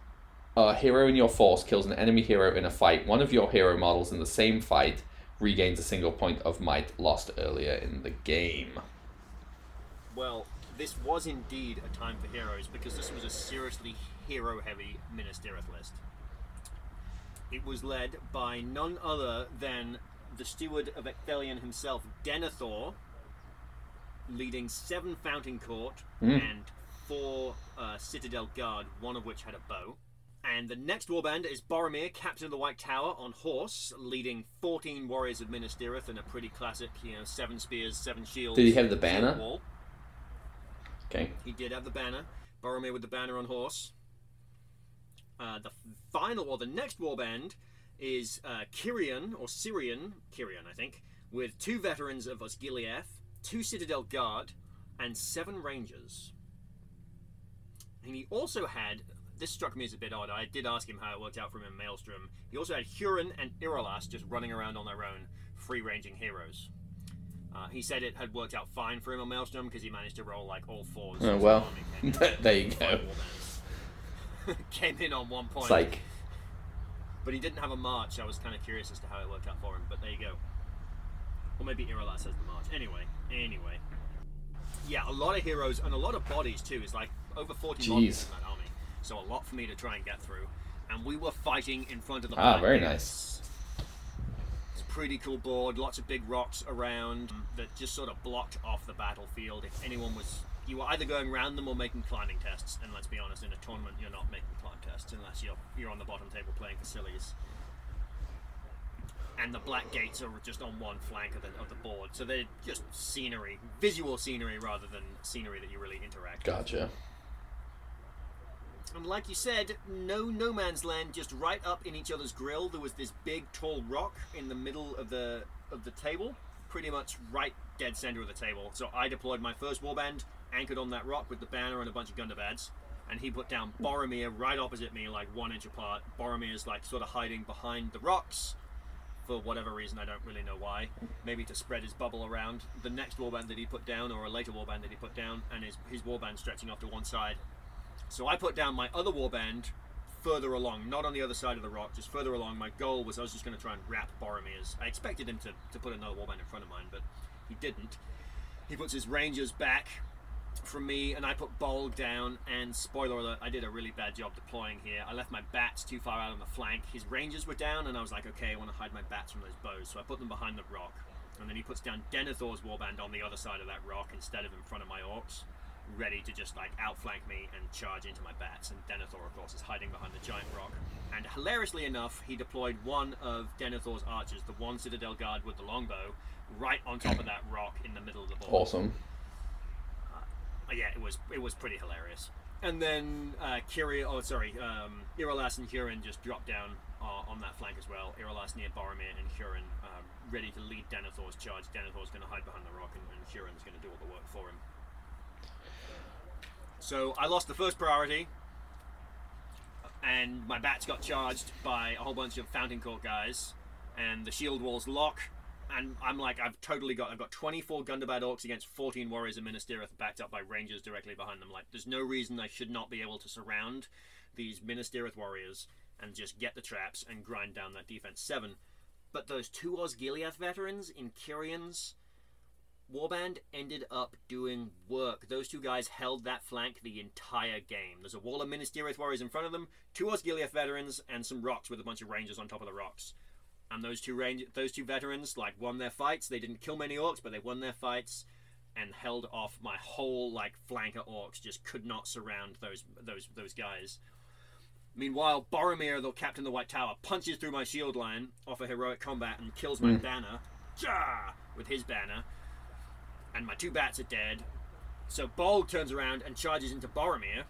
a hero in your force kills an enemy hero in a fight, one of your hero models in the same fight regains a single point of might lost earlier in the game. Well, this was indeed a time for heroes because this was a seriously hero heavy Minas list. It was led by none other than the steward of Ecthelion himself, Denethor, leading seven Fountain Court and four uh, Citadel Guard, one of which had a bow. And the next warband is Boromir, captain of the White Tower, on horse, leading 14 warriors of Minas Tirith in a pretty classic, you know, seven spears, seven shields. Did he have the banner? wall. Okay. He did have the banner. Boromir with the banner on horse. Uh, the final, or the next warband, is uh, Kyrian, or Syrian, Kyrian, I think, with two veterans of Osgiliath, two Citadel Guard, and seven Rangers. And he also had, this struck me as a bit odd, I did ask him how it worked out for him in Maelstrom. He also had Hurin and Irolas just running around on their own, free ranging heroes. Uh, he said it had worked out fine for him on Maelstrom because he managed to roll like all fours. Oh, well. army came in. there you go. came in on one point. Like, But he didn't have a march. I was kind of curious as to how it worked out for him. But there you go. Or maybe Irolas has the march. Anyway, anyway. Yeah, a lot of heroes and a lot of bodies too. It's like over 40 bodies in that army. So a lot for me to try and get through. And we were fighting in front of the Ah, very nice. It's a pretty cool board, lots of big rocks around that just sort of blocked off the battlefield. If anyone was, you were either going around them or making climbing tests. And let's be honest, in a tournament, you're not making climb tests unless you're you're on the bottom table playing for sillies. And the black gates are just on one flank of the, of the board, so they're just scenery, visual scenery rather than scenery that you really interact. with. Gotcha. And like you said, no no man's land, just right up in each other's grill. There was this big tall rock in the middle of the of the table, pretty much right dead center of the table. So I deployed my first warband, anchored on that rock with the banner and a bunch of Gundabad's, and he put down Boromir right opposite me, like one inch apart. Boromir's like sort of hiding behind the rocks. For whatever reason, I don't really know why. Maybe to spread his bubble around. The next warband that he put down, or a later warband that he put down, and his, his warband stretching off to one side. So I put down my other warband further along, not on the other side of the rock, just further along. My goal was I was just going to try and wrap Boromir's. I expected him to, to put another warband in front of mine, but he didn't. He puts his rangers back from me, and I put Bolg down. And spoiler alert, I did a really bad job deploying here. I left my bats too far out on the flank. His rangers were down, and I was like, okay, I want to hide my bats from those bows, so I put them behind the rock. And then he puts down Denethor's warband on the other side of that rock instead of in front of my orcs ready to just like outflank me and charge into my bats. And Denethor, of course, is hiding behind the giant rock. And hilariously enough, he deployed one of Denethor's archers, the one Citadel guard with the longbow, right on top of that rock in the middle of the board. Awesome. Uh, yeah, it was it was pretty hilarious. And then uh, Kiri, oh sorry, um, Irolas and Hurin just dropped down uh, on that flank as well. Irolas near Boromir and Hurin um, ready to lead Denethor's charge. Denethor's going to hide behind the rock, and, and Hurin's going to do all the work for him. So I lost the first priority, and my bats got charged by a whole bunch of Fountain Court guys, and the shield walls lock. And I'm like, I've totally got, I've got 24 Gundabad orcs against 14 warriors of Minas Tirith backed up by rangers directly behind them. Like, there's no reason I should not be able to surround these Minas Tirith warriors and just get the traps and grind down that defense seven. But those two Osgiliath veterans in Kyrion's Warband ended up doing work. Those two guys held that flank the entire game. There's a wall of Minas Tirith warriors in front of them, two Osgiliath veterans, and some rocks with a bunch of rangers on top of the rocks. And those two range, those two veterans, like won their fights. They didn't kill many orcs, but they won their fights and held off my whole like flanker orcs. Just could not surround those those those guys. Meanwhile, Boromir, the captain of the White Tower, punches through my shield line off a heroic combat and kills my hmm. banner. Jah! With his banner and my two bats are dead. So Bolg turns around and charges into Boromir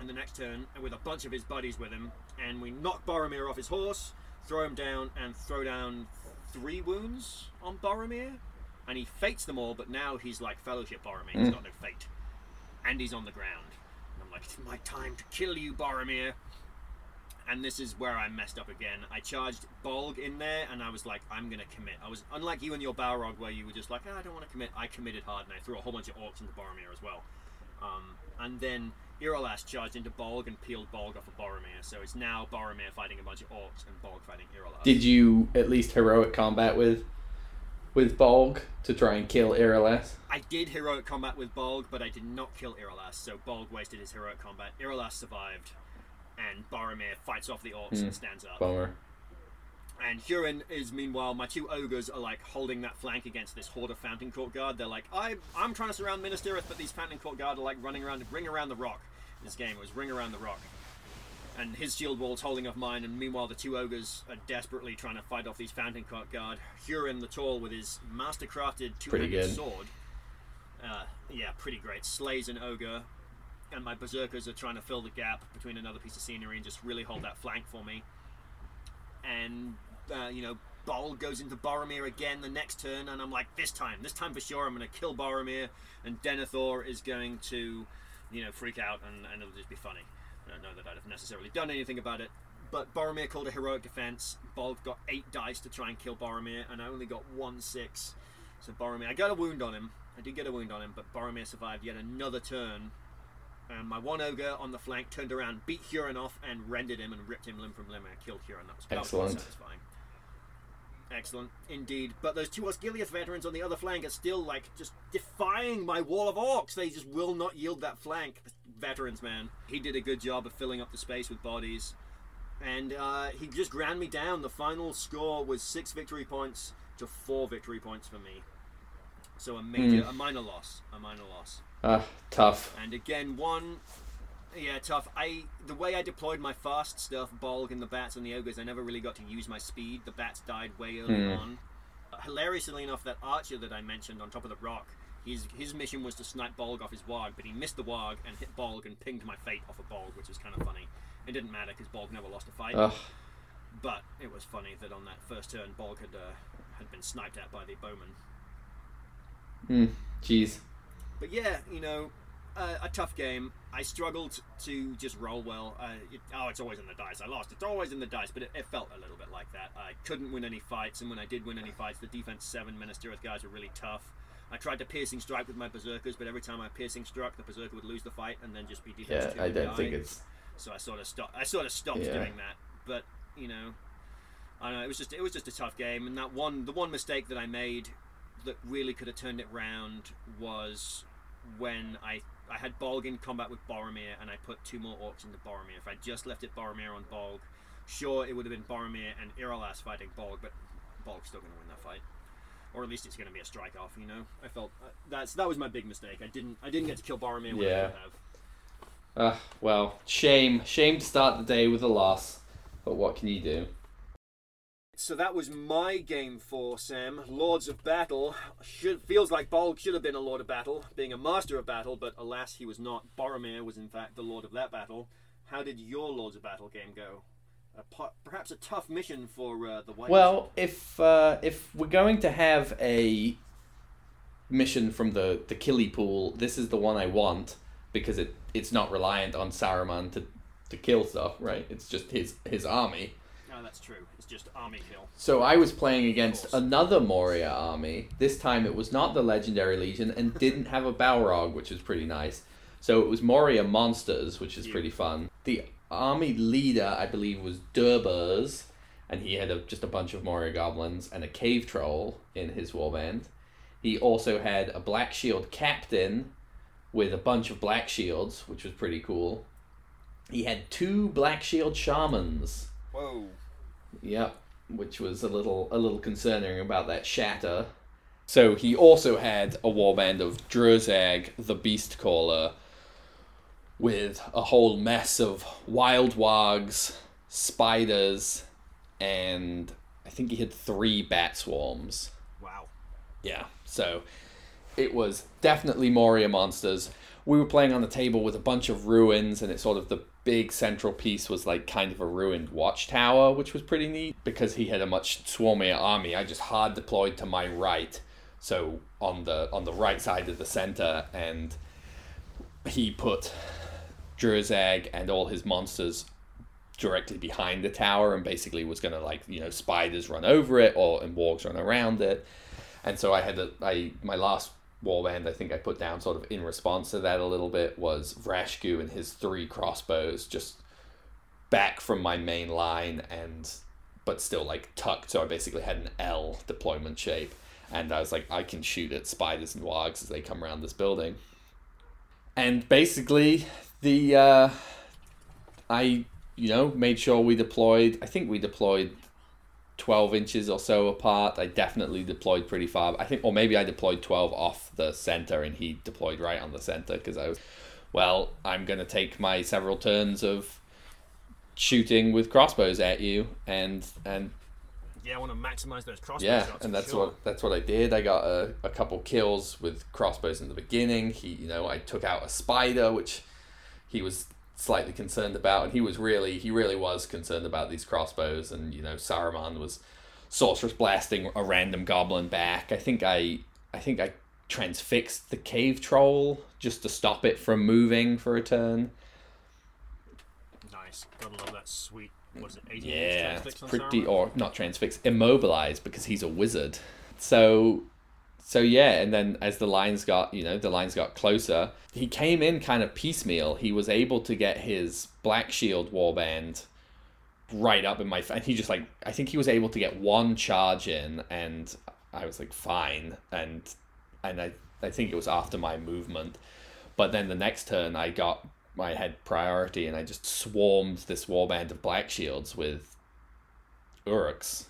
in the next turn, and with a bunch of his buddies with him, and we knock Boromir off his horse, throw him down, and throw down three wounds on Boromir, and he fates them all. But now he's like Fellowship Boromir; he's got no fate, and he's on the ground. And I'm like, it's my time to kill you, Boromir and this is where I messed up again. I charged Bolg in there, and I was like, I'm gonna commit. I was unlike you and your Balrog, where you were just like, "Ah, I don't want to commit. I committed hard, and I threw a whole bunch of orcs into Boromir as well. Um, and then Irolas charged into Bolg and peeled Bolg off of Boromir. So it's now Boromir fighting a bunch of orcs and Bolg fighting Irolas. Did you at least heroic combat with with Bolg to try and kill Irolas? I did heroic combat with Bolg, but I did not kill Irolas, so Bolg wasted his heroic combat. Irolas survived, and Boromir fights off the orcs hmm. and stands up. Bummer. And Hurin is meanwhile, my two ogres are like holding that flank against this horde of Fountain Court Guard. They're like, I, I'm trying to surround Minas Tirith, but these Fountain Court Guard are like running around, ring around the rock. This game it was ring around the rock. And his shield wall's holding off mine, and meanwhile the two ogres are desperately trying to fight off these Fountain Court Guard. Hurin the Tall with his master-crafted two-handed sword. Uh, yeah, pretty great. Slays an ogre, and my berserkers are trying to fill the gap between another piece of scenery and just really hold that flank for me and uh, you know Bolg goes into Boromir again the next turn, and I'm like, this time, this time for sure, I'm going to kill Boromir, and Denethor is going to, you know, freak out, and, and it'll just be funny. I don't know that I'd have necessarily done anything about it, but Boromir called a heroic defense. Bolg got eight dice to try and kill Boromir, and I only got one six. So Boromir, I got a wound on him. I did get a wound on him, but Boromir survived yet another turn. And my one ogre on the flank turned around, beat Hurin off, and rendered him and ripped him limb from limb. And I killed Hurin. That was, that was Excellent. satisfying. Excellent, indeed. But those two Osgiliath veterans on the other flank are still like just defying my wall of orcs. They just will not yield that flank. Veterans, man. He did a good job of filling up the space with bodies. and uh, he just ground me down. The final score was six victory points to four victory points for me. So a major, a minor loss, a minor loss. Ah, tough. And again, one, yeah, tough. I the way I deployed my fast stuff, Bolg and the bats and the ogres, I never really got to use my speed. The bats died way early on. Uh, hilariously enough, that archer that I mentioned on top of the rock, his his mission was to snipe Bolg off his warg, but he missed the warg and hit Bolg and pinged my fate off a Bolg, which was kind of funny. It didn't matter because Bolg never lost a fight. Ugh. But it was funny that on that first turn, Bolg had uh, had been sniped at by the bowman. Hmm. Jeez. But yeah, you know, uh, a tough game. I struggled to just roll well. Uh, it, oh, it's always in the dice. I lost. It's always in the dice, but it, it felt a little bit like that. I couldn't win any fights, and when I did win any fights, the defense seven Minas Tirith guys were really tough. I tried to piercing strike with my berserkers, but every time I piercing struck, the berserker would lose the fight and then just be defense Yeah, two I don't think it's. So I sort of stopped. I sort of stopped Yeah. doing that. But you know, I don't know. It was just it was just a tough game, and that one the one mistake that I made that really could have turned it round was when I I had Bolg in combat with Boromir, and I put two more orcs into Boromir. If I just left it Boromir on Bolg, sure it would have been Boromir and Irolas fighting Bolg, but Bolg's still going to win that fight. Or at least it's going to be a strike off, you know. I felt uh, that's that was my big mistake. I didn't I didn't get to kill Boromir when I Yeah. could have. Uh, well, shame. Shame to start the day with a loss. But what can you do? So that was my game for Sam. Lords of Battle should feels like Bolg should have been a Lord of Battle, being a Master of Battle, but alas he was not. Boromir was in fact the Lord of that battle. How did your Lords of Battle game go? A, po- perhaps a tough mission for uh, the White. Well, if uh, if we're going to have a mission from the the Killy pool, this is the one I want because it it's not reliant on Saruman to to kill stuff, right? It's just his his army. No, that's true. It's just army kill. So I was playing against another Moria army. This time it was not the Legendary Legion and didn't have a Balrog, which was pretty nice. So it was Moria monsters, which is Yeah. pretty fun. The army leader, I believe, was Durburz, and he had a, just a bunch of Moria goblins and a cave troll in his warband. He also had a Black Shield captain with a bunch of Black Shields, which was pretty cool. He had two Black Shield shamans. Whoa. Yep, which was a little a little concerning about that shatter. So he also had a warband of Druzhag, the Beast Caller, with a whole mess of wild wargs, spiders, and I think he had three bat swarms. Wow. Yeah, so it was definitely Moria monsters. We were playing on the table with a bunch of ruins, and it's sort of the big central piece was like kind of a ruined watchtower, which was pretty neat because he had a much swarmier army. I just hard deployed to my right, so on the on the right side of the center, and he put Druzhag and all his monsters directly behind the tower and basically was gonna like you know spiders run over it or and wargs run around it and so I had a, I my last warband I think I put down sort of in response to that a little bit was Vraskû and his three crossbows just back from my main line and but still like tucked so I basically had an L deployment shape. And I was like I can shoot at spiders and wargs as they come around this building. And basically the uh, I you know made sure we deployed I think we deployed 12 inches or so apart. I definitely deployed pretty far. I think, or maybe I deployed 12 off the center and he deployed right on the center because I was, well, I'm going to take my several turns of shooting with crossbows at you and, and Yeah, I want to maximize those crossbow yeah, shots. and that's sure. what that's what I did. I got a, a couple kills with crossbows in the beginning. He, you know, I took out a spider, which he was slightly concerned about, and he was really he really was concerned about these crossbows. And you know, Saruman was sorcerous blasting a random goblin back. I think I I think I transfixed the cave troll just to stop it from moving for a turn. Nice. Gotta love that sweet. Was it 18 Yeah, it's transfix pretty Saruman? or not transfix, immobilized because he's a wizard. So, so yeah, and then as the lines got, you know, the lines got closer, he came in kind of piecemeal. He was able to get his Black Shield warband right up in my, and he just like, I think he was able to get one charge in, and I was like, fine, and and I I think it was after my movement, but then the next turn I got I had priority, and I just swarmed this warband of Black Shields with Uruks,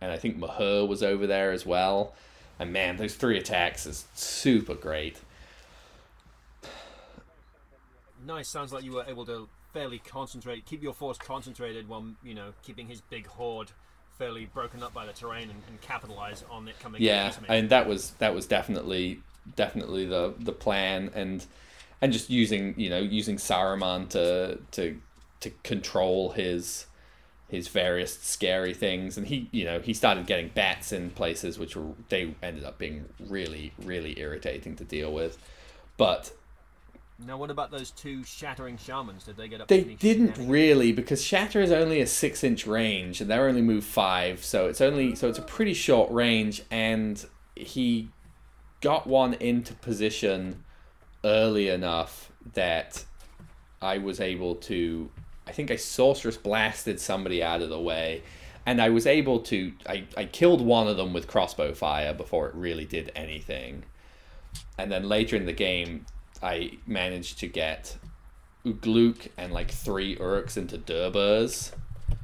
and I think Mauhur was over there as well. And man, those three attacks is super great. Nice. Sounds like you were able to fairly concentrate, keep your force concentrated while you know keeping his big horde fairly broken up by the terrain and, and capitalize on it coming. Yeah, and that was that was definitely definitely the the plan, and and just using you know using Saruman to to to control his his various scary things and he you know he started getting bats in places which were they ended up being really really irritating to deal with but now, what about those two shattering shamans? Did they get up? they didn't shenanigans? really because shatter is only a six inch range and they're only move five so it's only so it's a pretty short range and he got one into position early enough that i was able to i think i sorcerous blasted somebody out of the way and i was able to i, I killed one of them with crossbow fire before it really did anything and then later in the game i managed to get Ugluk and like three Uruks into Durburz.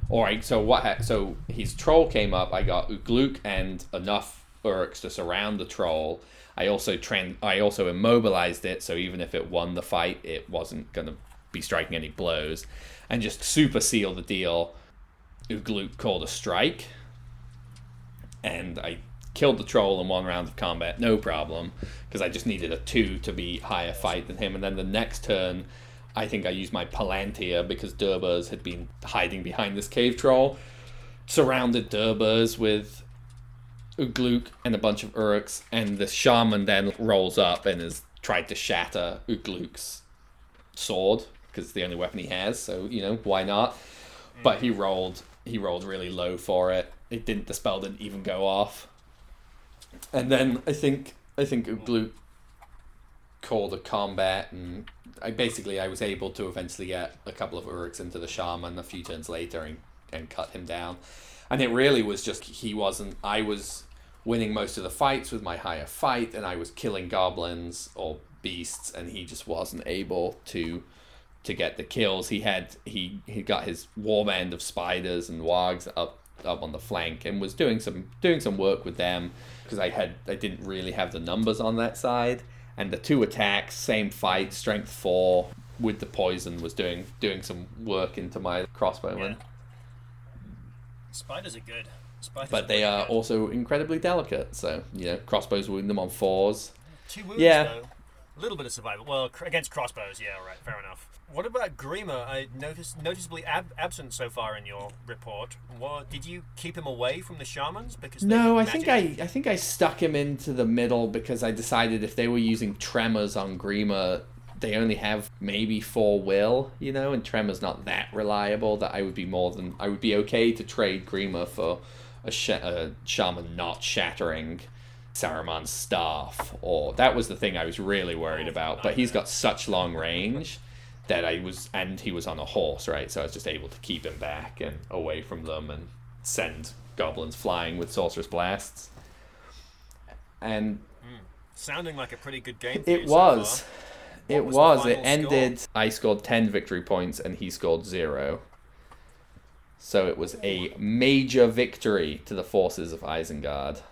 All right, so what? Ha- so his troll came up. I got Ugluk and enough Uruks to surround the troll. I also tran- I also immobilized it, so even if it won the fight, it wasn't gonna be striking any blows, and just super seal the deal. Ugluk called a strike, and I killed the troll in one round of combat, no problem, because I just needed a two to be higher fight than him. And then the next turn, I think I used my Palantir because Durburz had been hiding behind this cave troll, surrounded Durburz with Ugluk and a bunch of Uruks, and the shaman then rolls up and has tried to shatter Ugluk's sword because it's the only weapon he has. So you know why not? Mm. But he rolled he rolled really low for it. It didn't the spell didn't even go off. And then I think I think Ugluk called a combat and I basically I was able to eventually get a couple of Uruks into the shaman a few turns later and, and cut him down. And it really was just he wasn't I was winning most of the fights with my higher fight and I was killing goblins or beasts and he just wasn't able to to get the kills. He had he he got his warband of spiders and wargs up up on the flank and was doing some doing some work with them because I had I didn't really have the numbers on that side. And the two attacks, same fight, strength four with the poison was doing doing some work into my crossbowman. Yeah. Spiders are good. Spiders But they are good. also incredibly delicate. So you know, crossbows wound them on fours. two wounds yeah. though. A little bit of survival. Well, against crossbows, yeah, right, fair enough. What about Grima? I noticed noticeably ab- absent so far in your report. What did you keep him away from the shamans because No, I think I I think I stuck him into the middle because I decided if they were using tremors on Grima, they only have maybe four will, you know, and tremors not that reliable that I would be more than I would be okay to trade Grima for a, sh- a shaman not shattering Saruman's staff or that was the thing I was really worried oh, about. But he's got such long range that I was and he was on a horse, right? So I was just able to keep him back and away from them and send goblins flying with sorcerous blasts. And hmm. sounding like a pretty good game. It so was. far. It was was. It ended. I scored 10 victory points and he scored zero. So it was a major victory to the forces of Isengard.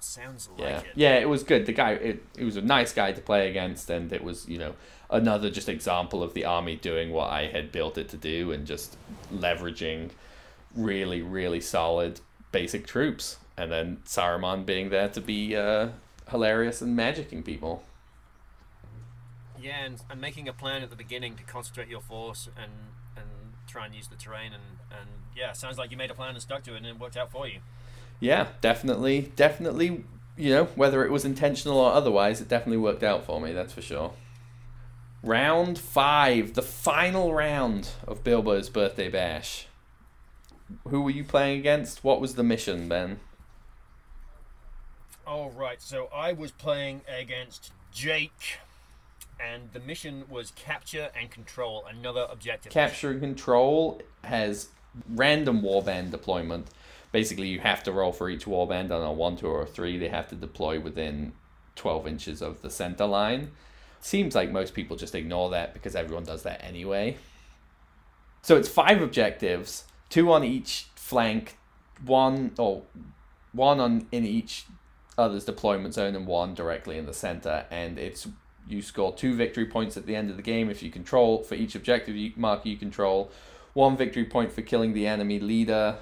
Sounds like Yeah, it. yeah, it was good. The guy, it, it was a nice guy to play against, and it was you know another just example of the army doing what I had built it to do, and just leveraging really, really solid basic troops, and then Saruman being there to be uh, hilarious and magicking people. Yeah, and, and making a plan at the beginning to concentrate your force and and try and use the terrain and and yeah, sounds like you made a plan and stuck to it and it worked out for you. Yeah, definitely, definitely. You know, whether it was intentional or otherwise, it definitely worked out for me. That's for sure. Round five, the final round of Bilbo's birthday bash. Who were you playing against? What was the mission, Ben? All right, so I was playing against Jake, and the mission was capture and control another objective. Capture and Control has random warband deployment. Basically, you have to roll for each warband on a 1, 2, or 3. They have to deploy within 12 inches of the center line. seems like most people just ignore that because everyone does that anyway. So it's five objectives, two on each flank, one or one on in each other's deployment zone and one directly in the center. And it's you score two victory points at the end of the game if you control for each objective you, marker you control, one victory point for killing the enemy leader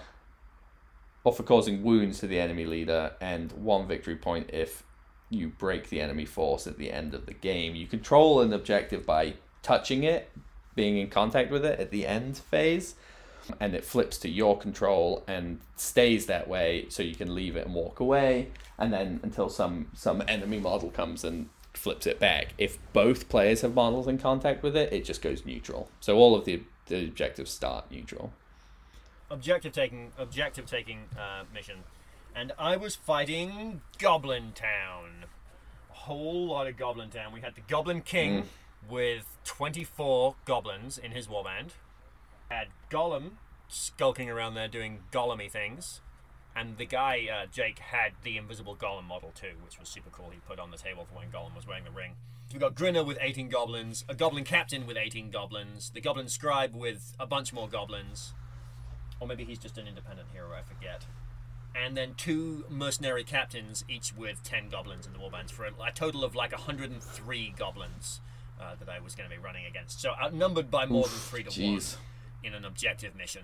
or for causing wounds to the enemy leader, and one victory point if you break the enemy force at the end of the game. You control an objective by touching it, being in contact with it at the end phase, and it flips to your control and stays that way so you can leave it and walk away, and then until some some enemy model comes and flips it back. If both players have models in contact with it, it just goes neutral. So all of the the objectives start neutral. Objective taking, objective taking uh, mission, and I was fighting Goblin Town. A whole lot of Goblin Town. We had the Goblin King with 24 goblins in his warband. Had Gollum skulking around there doing gollumy things. And the guy, uh, Jake, had the invisible Gollum model too, which was super cool. He put on the table for when Gollum was wearing the ring. We got Grinnah with 18 goblins, a Goblin Captain with 18 goblins, the Goblin Scribe with a bunch more goblins. Or maybe he's just an independent hero, I forget. And then two mercenary captains, each with 10 goblins in the warbands, for a, a total of like 103 goblins uh, that I was going to be running against. So outnumbered by more than 3 to 1 in an objective mission.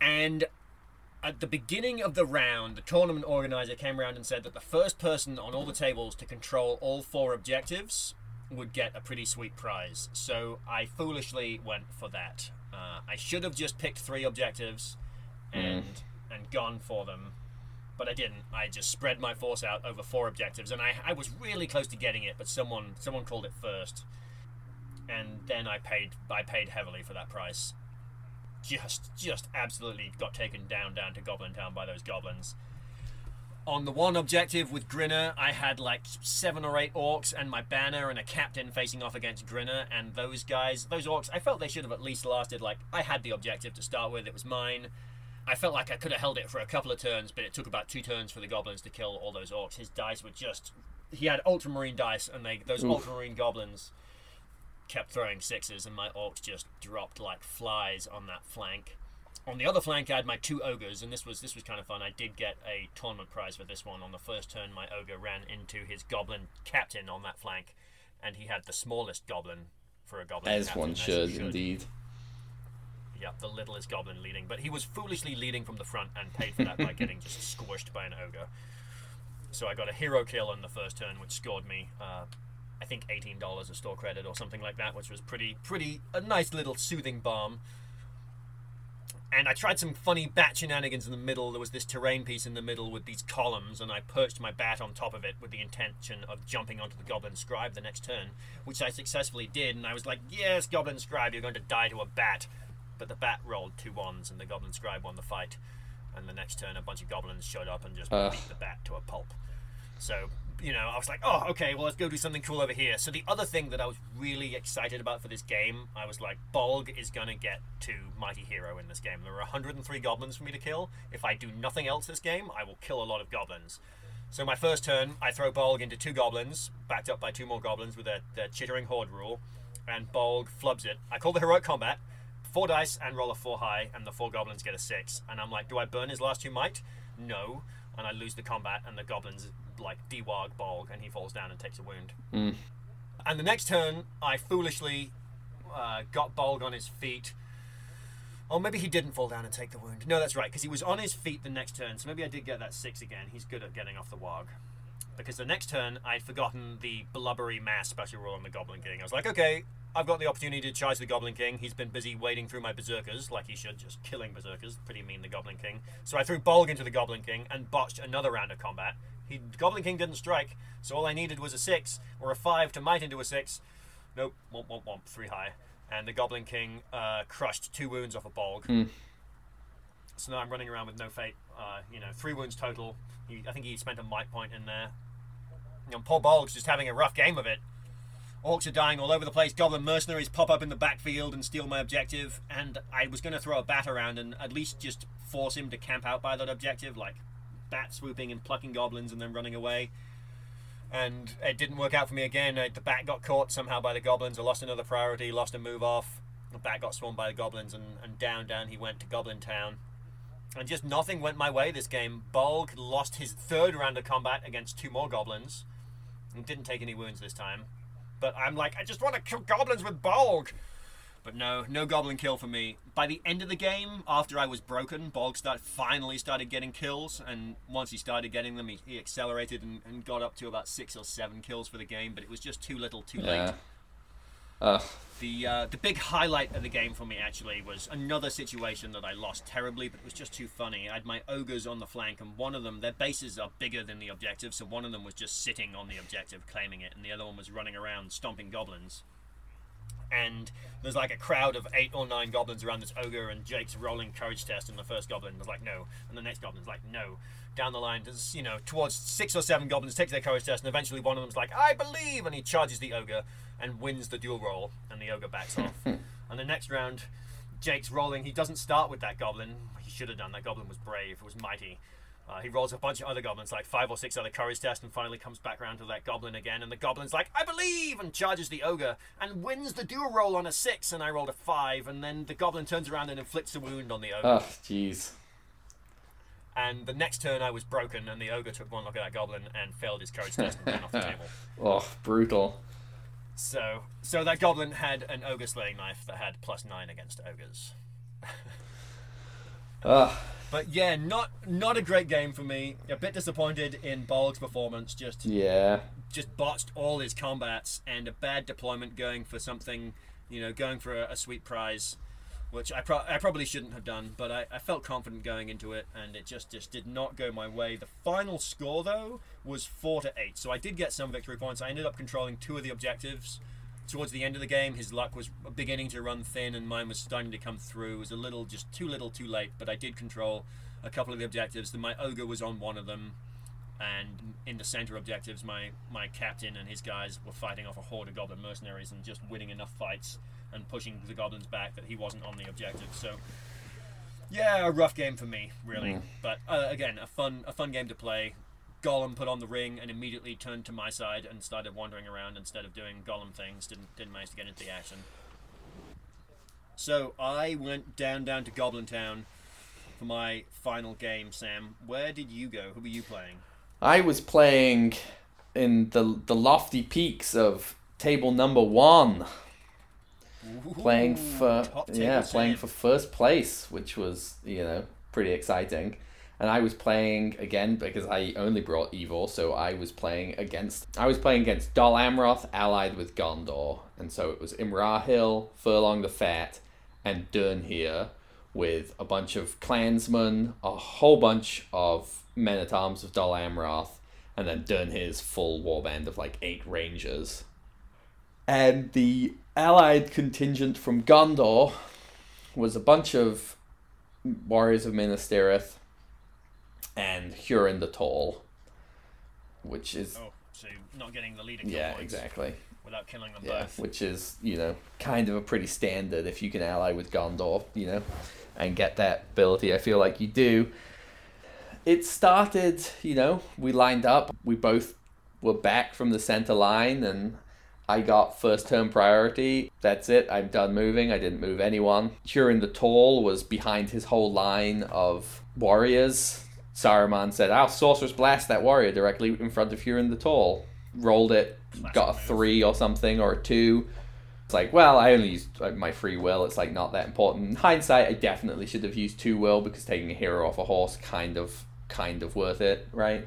And at the beginning of the round, the tournament organizer came around and said that the first person on all the tables to control all four objectives would get a pretty sweet prize. So I foolishly went for that. Uh, I should have just picked three objectives and and gone for them, but I didn't. I just spread my force out over four objectives, and I, I was really close to getting it, but someone someone called it first, and then I paid I paid heavily for that price just just absolutely got taken down down to Goblin Town by those goblins. On the one objective with Grinnah, I had like seven or eight orcs and my banner and a captain facing off against Grinnah, and those guys, those orcs, I felt they should have at least lasted. Like I had the objective to start with; it was mine. I felt like I could have held it for a couple of turns, but it took about two turns for the goblins to kill all those orcs. His dice were just. He had ultramarine dice, and they those ultramarine goblins kept throwing sixes, and my orcs just dropped like flies on that flank. On the other flank, I had my two ogres, and this was this was kind of fun. I did get a tournament prize for this one. On the first turn, my ogre ran into his goblin captain on that flank, and he had the smallest goblin for a goblin. As captain, one he should, indeed. Yeah, the littlest goblin leading, but he was foolishly leading from the front and paid for that by getting just squished by an ogre. So I got a hero kill on the first turn, which scored me, uh, I think, eighteen dollars of store credit or something like that, which was pretty, pretty a nice little soothing balm. And I tried some funny bat shenanigans in the middle. There was this terrain piece in the middle with these columns, and I perched my bat on top of it with the intention of jumping onto the Goblin Scribe the next turn, which I successfully did. And I was like, "Yes, Goblin Scribe, you're going to die to a bat." But the bat rolled two ones, and the Goblin Scribe won the fight. And the next turn, a bunch of goblins showed up and just Ugh. beat the bat to a pulp. So, you know, I was like, oh, okay, well, let's go do something cool over here. So, the other thing that I was really excited about for this game, I was like, Bolg is to get to Mighty Hero in this game. There are 103 goblins for me to kill. If I do nothing else this game, I will kill a lot of goblins. So, my first turn, I throw Bolg into two goblins, backed up by two more goblins with their, their chittering horde rule, and Bolg flubs it. I call the heroic combat. Four dice and roll a four high, and the four goblins get a six. And I'm like, do I burn his last two might? No. And I lose the combat, and the goblins like dewog Bolg, and he falls down and takes a wound. And the next turn, I foolishly uh, got Bolg on his feet. Or maybe he didn't fall down and take the wound. No, that's right, because he was on his feet the next turn, so maybe I did get that six again. He's good at getting off the wog. Because the next turn, I'd forgotten the blubbery mass special rule on the Goblin King. I was like, okay, I've got the opportunity to charge the Goblin King. He's been busy wading through my berserkers, like he should, just killing berserkers. Pretty mean, the Goblin King. So I threw Bolg into the Goblin King and botched another round of combat. He, Goblin King didn't strike, so all I needed was a six or a five to might into a six. Nope, womp womp womp, three high. And the Goblin King uh, crushed two wounds off a Bolg. So now I'm running around with no fate. Uh, you know, three wounds total. He, I think he spent a might point in there. You know, poor Bolg's just having a rough game of it. Orcs are dying all over the place. Goblin mercenaries pop up in the backfield and steal my objective. And I was going to throw a bat around and at least just force him to camp out by that objective, like bat swooping and plucking goblins and then running away. and it didn't work out for me again. Uh, the bat got caught somehow by the goblins. I lost another priority, lost a move off. The bat got swarmed by the goblins, and, and down, down he went to Goblin Town. And just nothing went my way this game. Bolg lost his third round of combat against two more goblins, and didn't take any wounds this time. But I'm like, I just want to kill goblins with Bolg. But no, no goblin kill for me. By the end of the game, after I was broken, Bolg start, finally started getting kills, and once he started getting them, he, he accelerated and, and, got up to about six or seven kills for the game, but it was just too little, too Yeah. late. Ugh. The uh, the big highlight of the game for me actually was another situation that I lost terribly, but it was just too funny. I had my ogres on the flank, and one of them, their bases are bigger than the objective, so one of them was just sitting on the objective, claiming it, and the other one was running around stomping goblins. And there's like a crowd of eight or nine goblins around this ogre, and Jake's rolling courage test, and the first goblin was like no, and the next goblin's like no. Down the line, there's you know towards six or seven goblins take their courage test, and eventually one of them's like I believe, and he charges the ogre and wins the duel roll, and the ogre backs off. and the next round, Jake's rolling. He doesn't start with that goblin. He should have done. That goblin was brave. It was mighty. Uh, he rolls a bunch of other goblins, like five or six other courage tests, and finally comes back around to that goblin again. And the goblin's like, I believe, and charges the ogre and wins the duel roll on a six. And I rolled a five. And then the goblin turns around and inflicts a wound on the ogre. Ugh, jeez. And the next turn, I was broken, and the ogre took one look at that goblin and failed his courage test and ran off the table. Oh, brutal. So, so that goblin had an ogre slaying knife that had plus nine against ogres. Ugh. Ah. But yeah, not not a great game for me. A bit disappointed in Bolg's performance. Just Yeah. just botched all his combats and a bad deployment going for something, you know, going for a, a sweet prize, which I, pro- I probably shouldn't have done, but I, I felt confident going into it and it just, just did not go my way. The final score, though, was 4 to 8, so I did get some victory points. I ended up controlling two of the objectives. Towards the end of the game, his luck was beginning to run thin and mine was starting to come through. It was a little, just too little too late, but I did control a couple of the objectives. My ogre was on one of them and in the center objectives, my my captain and his guys were fighting off a horde of goblin mercenaries and just winning enough fights and pushing the goblins back that he wasn't on the objective. So, yeah, a rough game for me, really. But uh, again, a fun a fun game to play. Gollum put on the ring and immediately turned to my side and started wandering around instead of doing Gollum things. Didn't didn't manage to get into the action. So I went down down to Goblin Town for my final game. Sam, where did you go? Who were you playing? I was playing in the the lofty peaks of table number one, playing for yeah, table playing for first place, which was you know pretty exciting. And I was playing again because I only brought Evil, so I was playing against I was playing against Dol Amroth allied with Gondor, and so it was Imrahil, Forlong the Fat, and Duinhir with a bunch of clansmen, a whole bunch of men at arms of Dol Amroth, and then Duinhir's full warband of like eight rangers. And the allied contingent from Gondor was a bunch of warriors of Minas Tirith and Hurin the Tall, which is Oh, so not getting the leader yeah, exactly. without killing them Yeah, both. which is you know kind of a pretty standard if you can ally with Gondor, you know, and get that ability. I feel like you do. It started, you know, we lined up. We both were back from the center line, and I got first turn priority. That's it. I'm done moving. I didn't move anyone. Hurin the Tall was behind his whole line of warriors. Saruman said, "I'll sorcerous blast that warrior directly in front of Hurin the Tall." Rolled it, got a move. three or something or a two. It's like, well, I only used my free will. It's like not that important. In hindsight, I definitely should have used two will because taking a hero off a horse kind of kind of worth it, right?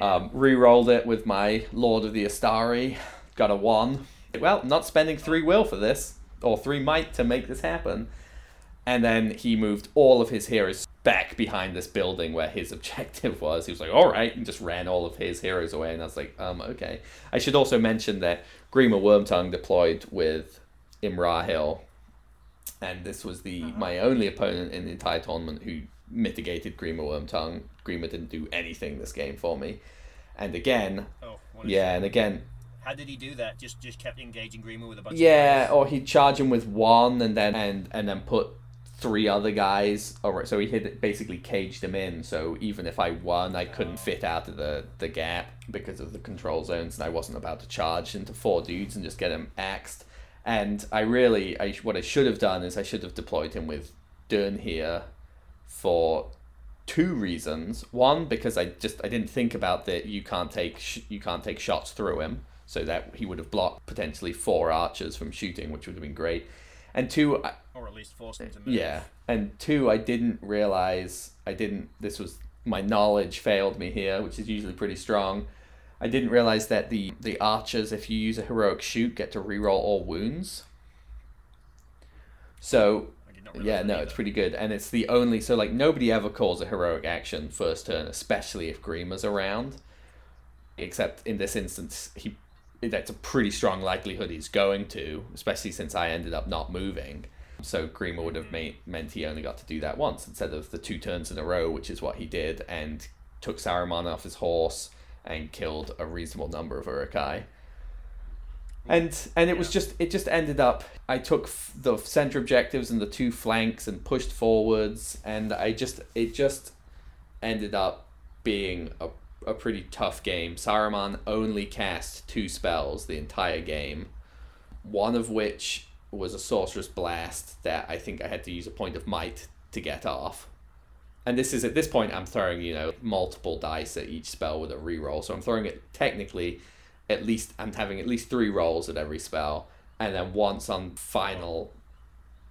Um, re-rolled it with my Lord of the Istari, got a one. Well, not spending three will for this or three might to make this happen. And then he moved all of his heroes back behind this building where his objective was. He was like, all right, and just ran all of his heroes away. And I was like, um, okay. I should also mention that Grima Wormtongue deployed with Imrahil. And this was the my only opponent in the entire tournament who mitigated Grima Wormtongue. Grima didn't do anything this game for me. And again, Oh, yeah, and again, How did he do that? Just just kept engaging Grima with a bunch yeah, or he'd charge him with one and then and and then put three other guys. Or so he had basically caged him in. So even if I won, I couldn't fit out of the the gap because of the control zones, and I wasn't about to charge into four dudes and just get him axed. And I really, I what I should have done is I should have deployed him with Duinhir for two reasons. One, because I just I didn't think about that you can't take sh- you can't take shots through him, so that he would have blocked potentially four archers from shooting, which would have been great. And two, I, Or at least force them to move. yeah, and two, I didn't realize I didn't. This was my knowledge failed me here, which is usually pretty strong. I didn't realize that the the archers, if you use a heroic shoot, get to reroll all wounds. So I did not realize yeah, no, either. it's pretty good, and it's the only so like nobody ever calls a heroic action first turn, especially if Grima's around. Except in this instance, he that's a pretty strong likelihood he's going to, especially since I ended up not moving. So Grima would have mm. made, meant he only got to do that once instead of the two turns in a row, which is what he did, and took Saruman off his horse and killed a reasonable number of Uruk-hai. And and it was just it just ended up i took f- the center objectives and the two flanks and pushed forwards and i just it just ended up being a, a pretty tough game. Saruman only cast two spells the entire game one of which was a sorcerous blast that i think i had to use a point of might to get off. And this is at this point i'm throwing you know multiple dice at each spell with a reroll. So i'm throwing it technically at least I'm having at least three rolls at every spell, and then once on final,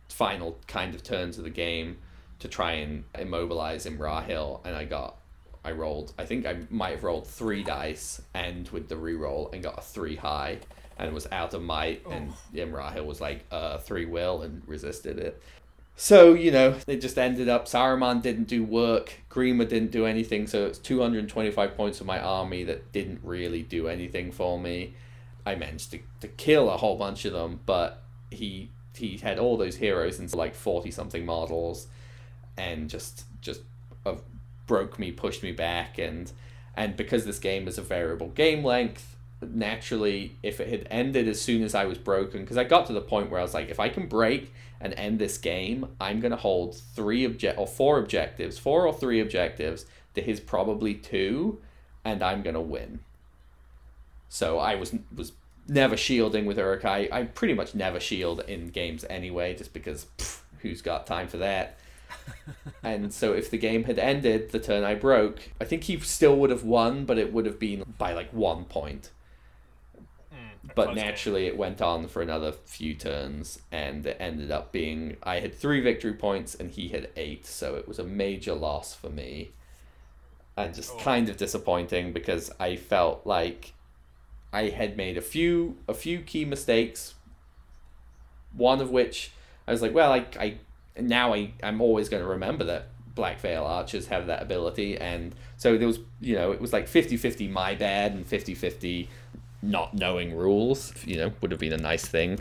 final kind of turns of the game to try and immobilize Imrahil, and I got, I rolled, I think I might have rolled three dice, and with the reroll, and got a three high, and was out of might, and Imrahil was like uh three will and resisted it. So, you know, it just ended up Saruman didn't do work, Grima didn't do anything, so it's 225 points of my army that didn't really do anything for me. I managed to, to kill a whole bunch of them, but he he had all those heroes and like 40 something models and just just uh, broke me, pushed me back and and because this game is a variable game length, naturally if it had ended as soon as I was broken because I got to the point where I was like if I can break and end this game, I'm to hold three object or four objectives, four or three objectives to his probably two and I'm to win. So I was was never shielding with Uruk-hai. I pretty much never shield in games anyway just because pff, who's got time for that? and so if the game had ended the turn I broke, I think he still would have won, but it would have been by like one point. A But game. naturally, it went on for another few turns, and it ended up being I had three victory points and he had eight, so it was a major loss for me. And just Oh. kind of disappointing because I felt like I had made a few a few key mistakes. One of which I was like, well, I, I now I I'm always going to remember that Black Veil archers have that ability, and so there was you know it was like 50-50 my bad and 50-50 not knowing rules. You know, would have been a nice thing.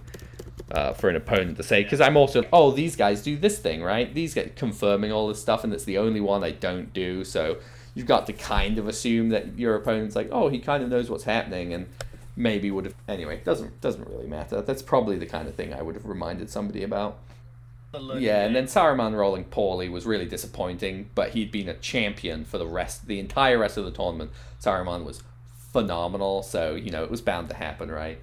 Uh, for an opponent to say because I'm also oh these guys do this thing right these guys confirming all this stuff and it's the only one I don't do so you've got to kind of assume that your opponent's like oh he kind of knows what's happening and maybe would have anyway doesn't doesn't really matter that's probably the kind of thing I would have reminded somebody about yeah and then. Saruman rolling poorly was really disappointing but he'd been a champion for the rest the entire rest of the tournament Saruman was phenomenal so you know it was bound to happen right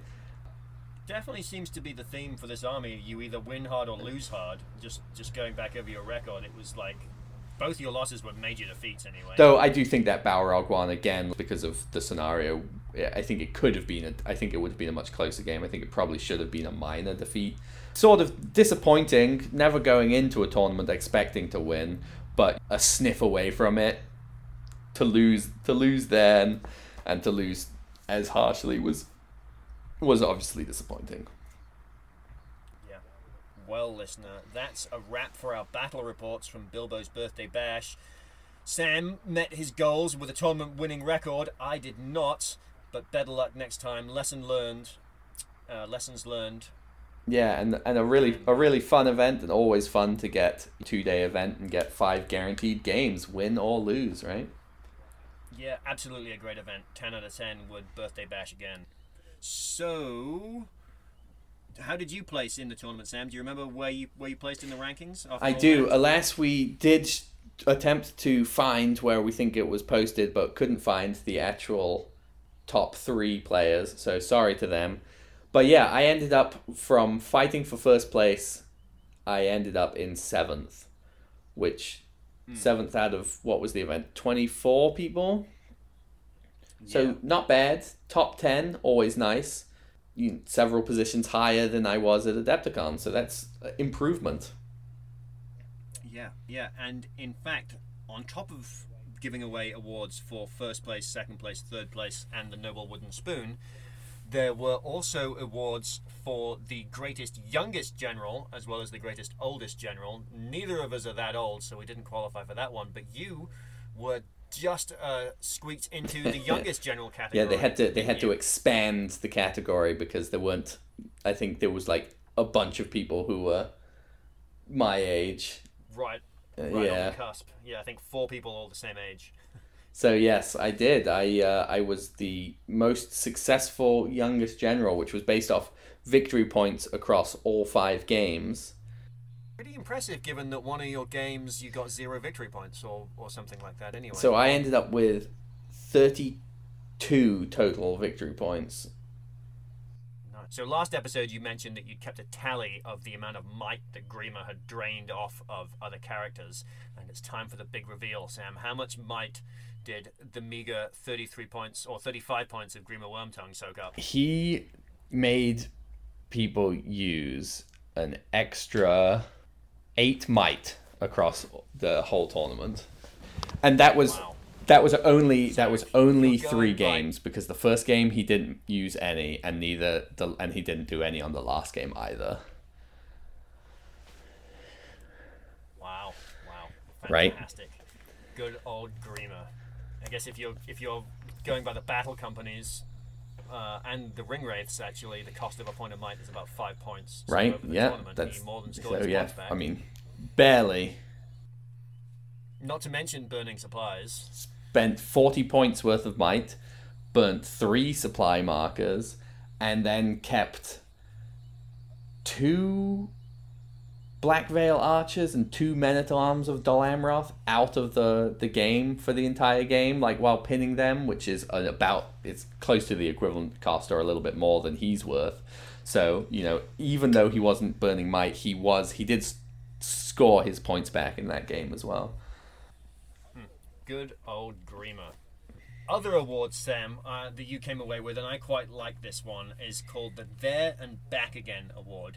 definitely seems to be the theme for this army. You either win hard or lose hard. Just just going back over your record, it was like both your losses were major defeats anyway. Though I do think that Balrog one again because of the scenario. I think it could have been. A, I think it would have been a much closer game. I think it probably should have been a minor defeat. Sort of disappointing. Never going into a tournament expecting to win, but a sniff away from it. To lose, to lose then, and to lose as harshly was was obviously disappointing. Yeah. Well, listener, that's a wrap for our battle reports from Bilbo's birthday bash. Sam met his goals with a tournament winning record. I did not, but better luck next time. Lesson learned. Uh, lessons learned. Yeah, and and a really a really fun event, and always fun to get two day event and get five guaranteed games, win or lose, right? Yeah, absolutely a great event. 10 out of 10 would birthday bash again. So, how did you place in the tournament, Sam? Do you remember where you where you placed in the rankings? I do. that? Alas, we did attempt to find where we think it was posted, but couldn't find the actual top three players. So sorry to them. But yeah, I ended up from fighting for first place. I ended up in seventh, which seventh out of what was the event? Twenty four people. So not bad. Top ten, always nice. You, several positions higher than I was at Adepticon, so that's uh, improvement. Yeah, yeah, and in fact, on top of giving away awards for first place, second place, third place, and the Noble Wooden Spoon, there were also awards for the greatest youngest general as well as the greatest oldest general. Neither of us are that old, so we didn't qualify for that one. But you were just uh, squeaked into the youngest general category. Yeah, they had to they had to expand the category because there weren't. I think there was like a bunch of people who were my age. right, Uh, right on yeah. the cusp. Yeah, I think four people all the same age. So yes, I did. I uh, I was the most successful youngest general, which was based off victory points across all five games. Pretty impressive, given that one of your games you got zero victory points or, or something like that. Anyway, So I ended up with thirty-two total victory points. So last episode you mentioned that you'd kept a tally of the amount of might that Grima had drained off of other characters, and it's time for the big reveal, Sam. How much might did the meager thirty-three points or thirty-five points of Grima Wormtongue soak up? he made people use an extra eight might across the whole tournament, and that was Wow. that was only that was only three games because the first game he didn't use any, and neither the and he didn't do any on the last game either. Wow, wow, Right. fantastic. Good old Grima. I guess if you're if you're going by the battle companies. Uh, and the ring wraiths actually, the cost of a point of might is about five points. So Right? Yeah, that's more than so. Yeah, back. I mean, barely Not to mention burning supplies. spent forty points worth of might, burnt three supply markers, and then kept two Black Veil archers and two men at arms of Dol Amroth out of the, the game for the entire game, like while pinning them, which is about it's close to the equivalent cost or a little bit more than he's worth. So you know, even though he wasn't burning might, he was he did score his points back in that game as well. Good old Grima. Other awards, Sam, uh, that you came away with, and I quite like this one, is called the There and Back Again Award.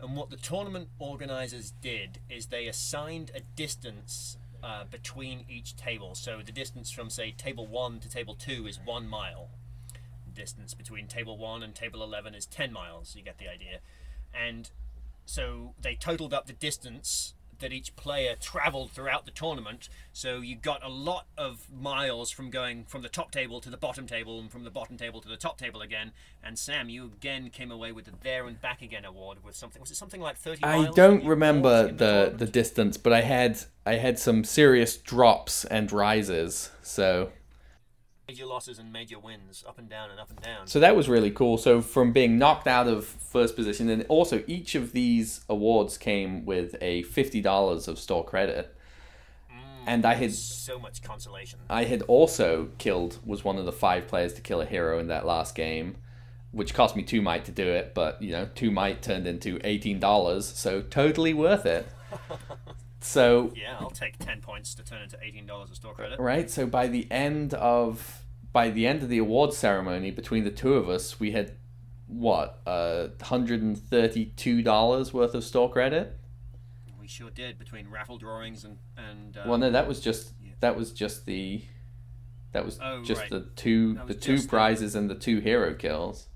And what the tournament organisers did is they assigned a distance uh, between each table. So the distance from, say, table 1 to table 2 is 1 mile. Distance between table 1 and table 11 is 10 miles. You get the idea. And so they totaled up the distance that each player traveled throughout the tournament. So you got a lot of miles from going from the top table to the bottom table and from the bottom table to the top table again. And Sam, you again came away with the there and back again award with something. Was it something like thirty? I don't remember in the the distance, but I had I had some serious drops and rises. So major losses and major wins, up and down and up and down. so that was really cool. So from being knocked out of first position, and also each of these awards came with a fifty dollars of store credit, mm, and I had so much consolation. I had also killed was one of the five players to kill a hero in that last game, which cost me two might to do it, but you know two might turned into eighteen dollars, so totally worth it. So Yeah, I'll take ten points to turn into eighteen dollars of store credit. right so by the end of by the end of the award ceremony between the two of us we had what uh $132 worth of store credit We sure did between raffle drawings and and. Uh, well no that was just that was just the that was Oh, just right. the two the two just the- prizes and the two hero kills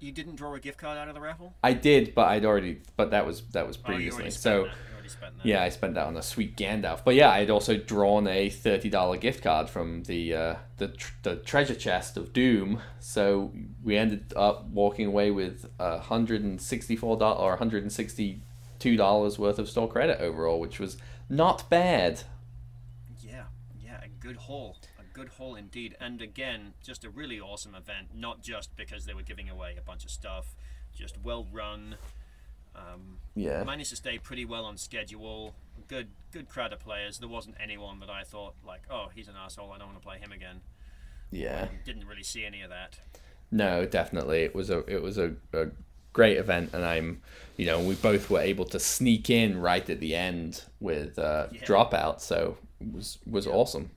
you didn't draw a gift card out of the raffle. i did but i'd already but that was that was Oh, previously spent so that. You already spent that. yeah i spent that on a sweet gandalf but yeah i'd also drawn a $30 gift card from the uh, the, tr- the treasure chest of doom so we ended up walking away with a $164 or $162 worth of store credit overall which was not bad Yeah, yeah, a good haul. A good haul indeed. And again, just a really awesome event, not just because they were giving away a bunch of stuff, just well run. Um, Yeah. managed to stay pretty well on schedule. Good, good crowd of players. There wasn't anyone that I thought like, oh, he's an asshole. I don't want to play him again. Yeah. Didn't really see any of that. No, definitely. It was a it was a, a great event, and I'm, you know, we both were able to sneak in right at the end with uh, Yeah. dropout, so it was was awesome.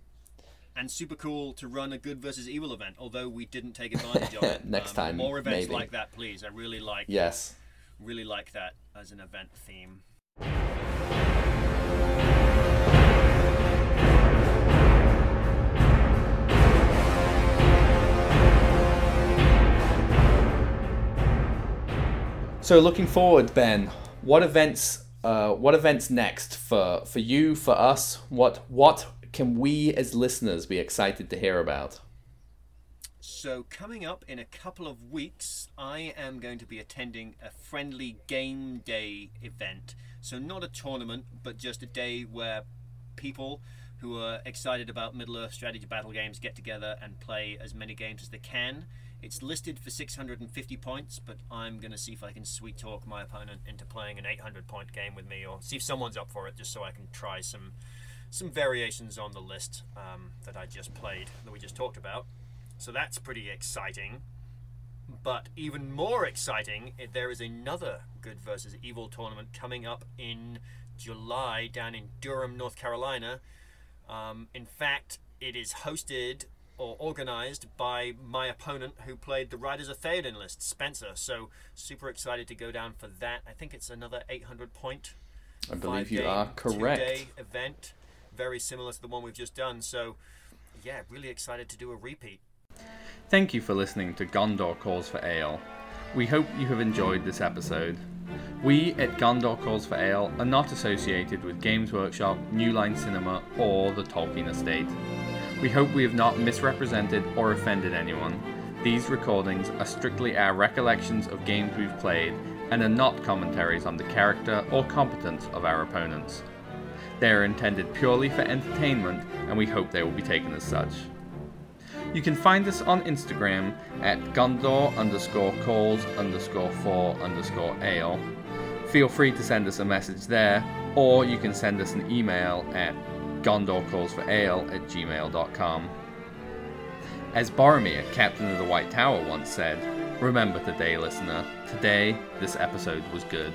and super cool to run a good versus evil event. Although we didn't take advantage of it. Um, Next time, more events maybe. like that, please. I really like Yes. Really like that as an event theme. So looking forward, Ben, what events uh, what events next for for you, for us? What what can we as listeners be excited to hear about? So coming up in a couple of weeks, I am going to be attending a friendly game day event. So not a tournament, but just a day where people who are excited about Middle Earth strategy battle games get together and play as many games as they can. It's listed for 650 points, but I'm going to see if I can sweet talk my opponent into playing an 800 point game with me, or see if someone's up for it, just so I can try some some variations on the list um, that I just played, that we just talked about. So that's pretty exciting. But even more exciting, there is another Good versus Evil tournament coming up in July down in Durham, North Carolina. Um, in fact, it is hosted or organized by my opponent who played the Riders of Theoden list, Spencer. So super excited to go down for that. I think it's another 800 point. I believe you are correct. Two-day event, very similar to the one we've just done. So, yeah, really excited to do a repeat. Thank you for listening to Gondor Calls for Ale. We hope you have enjoyed this episode. We at Gondor Calls for Ale are not associated with Games Workshop, New Line Cinema, or the Tolkien Estate. We hope we have not misrepresented or offended anyone. These recordings are strictly our recollections of games we've played and are not commentaries on the character or competence of our opponents. They are intended purely for entertainment, and we hope they will be taken as such. You can find us on Instagram at Gondor underscore calls underscore for underscore ale. Feel free to send us a message there, or you can send us an email at gondorcallsforale at gmail.com. As Boromir, captain of the White Tower, once said, remember today, listener, today this episode was good.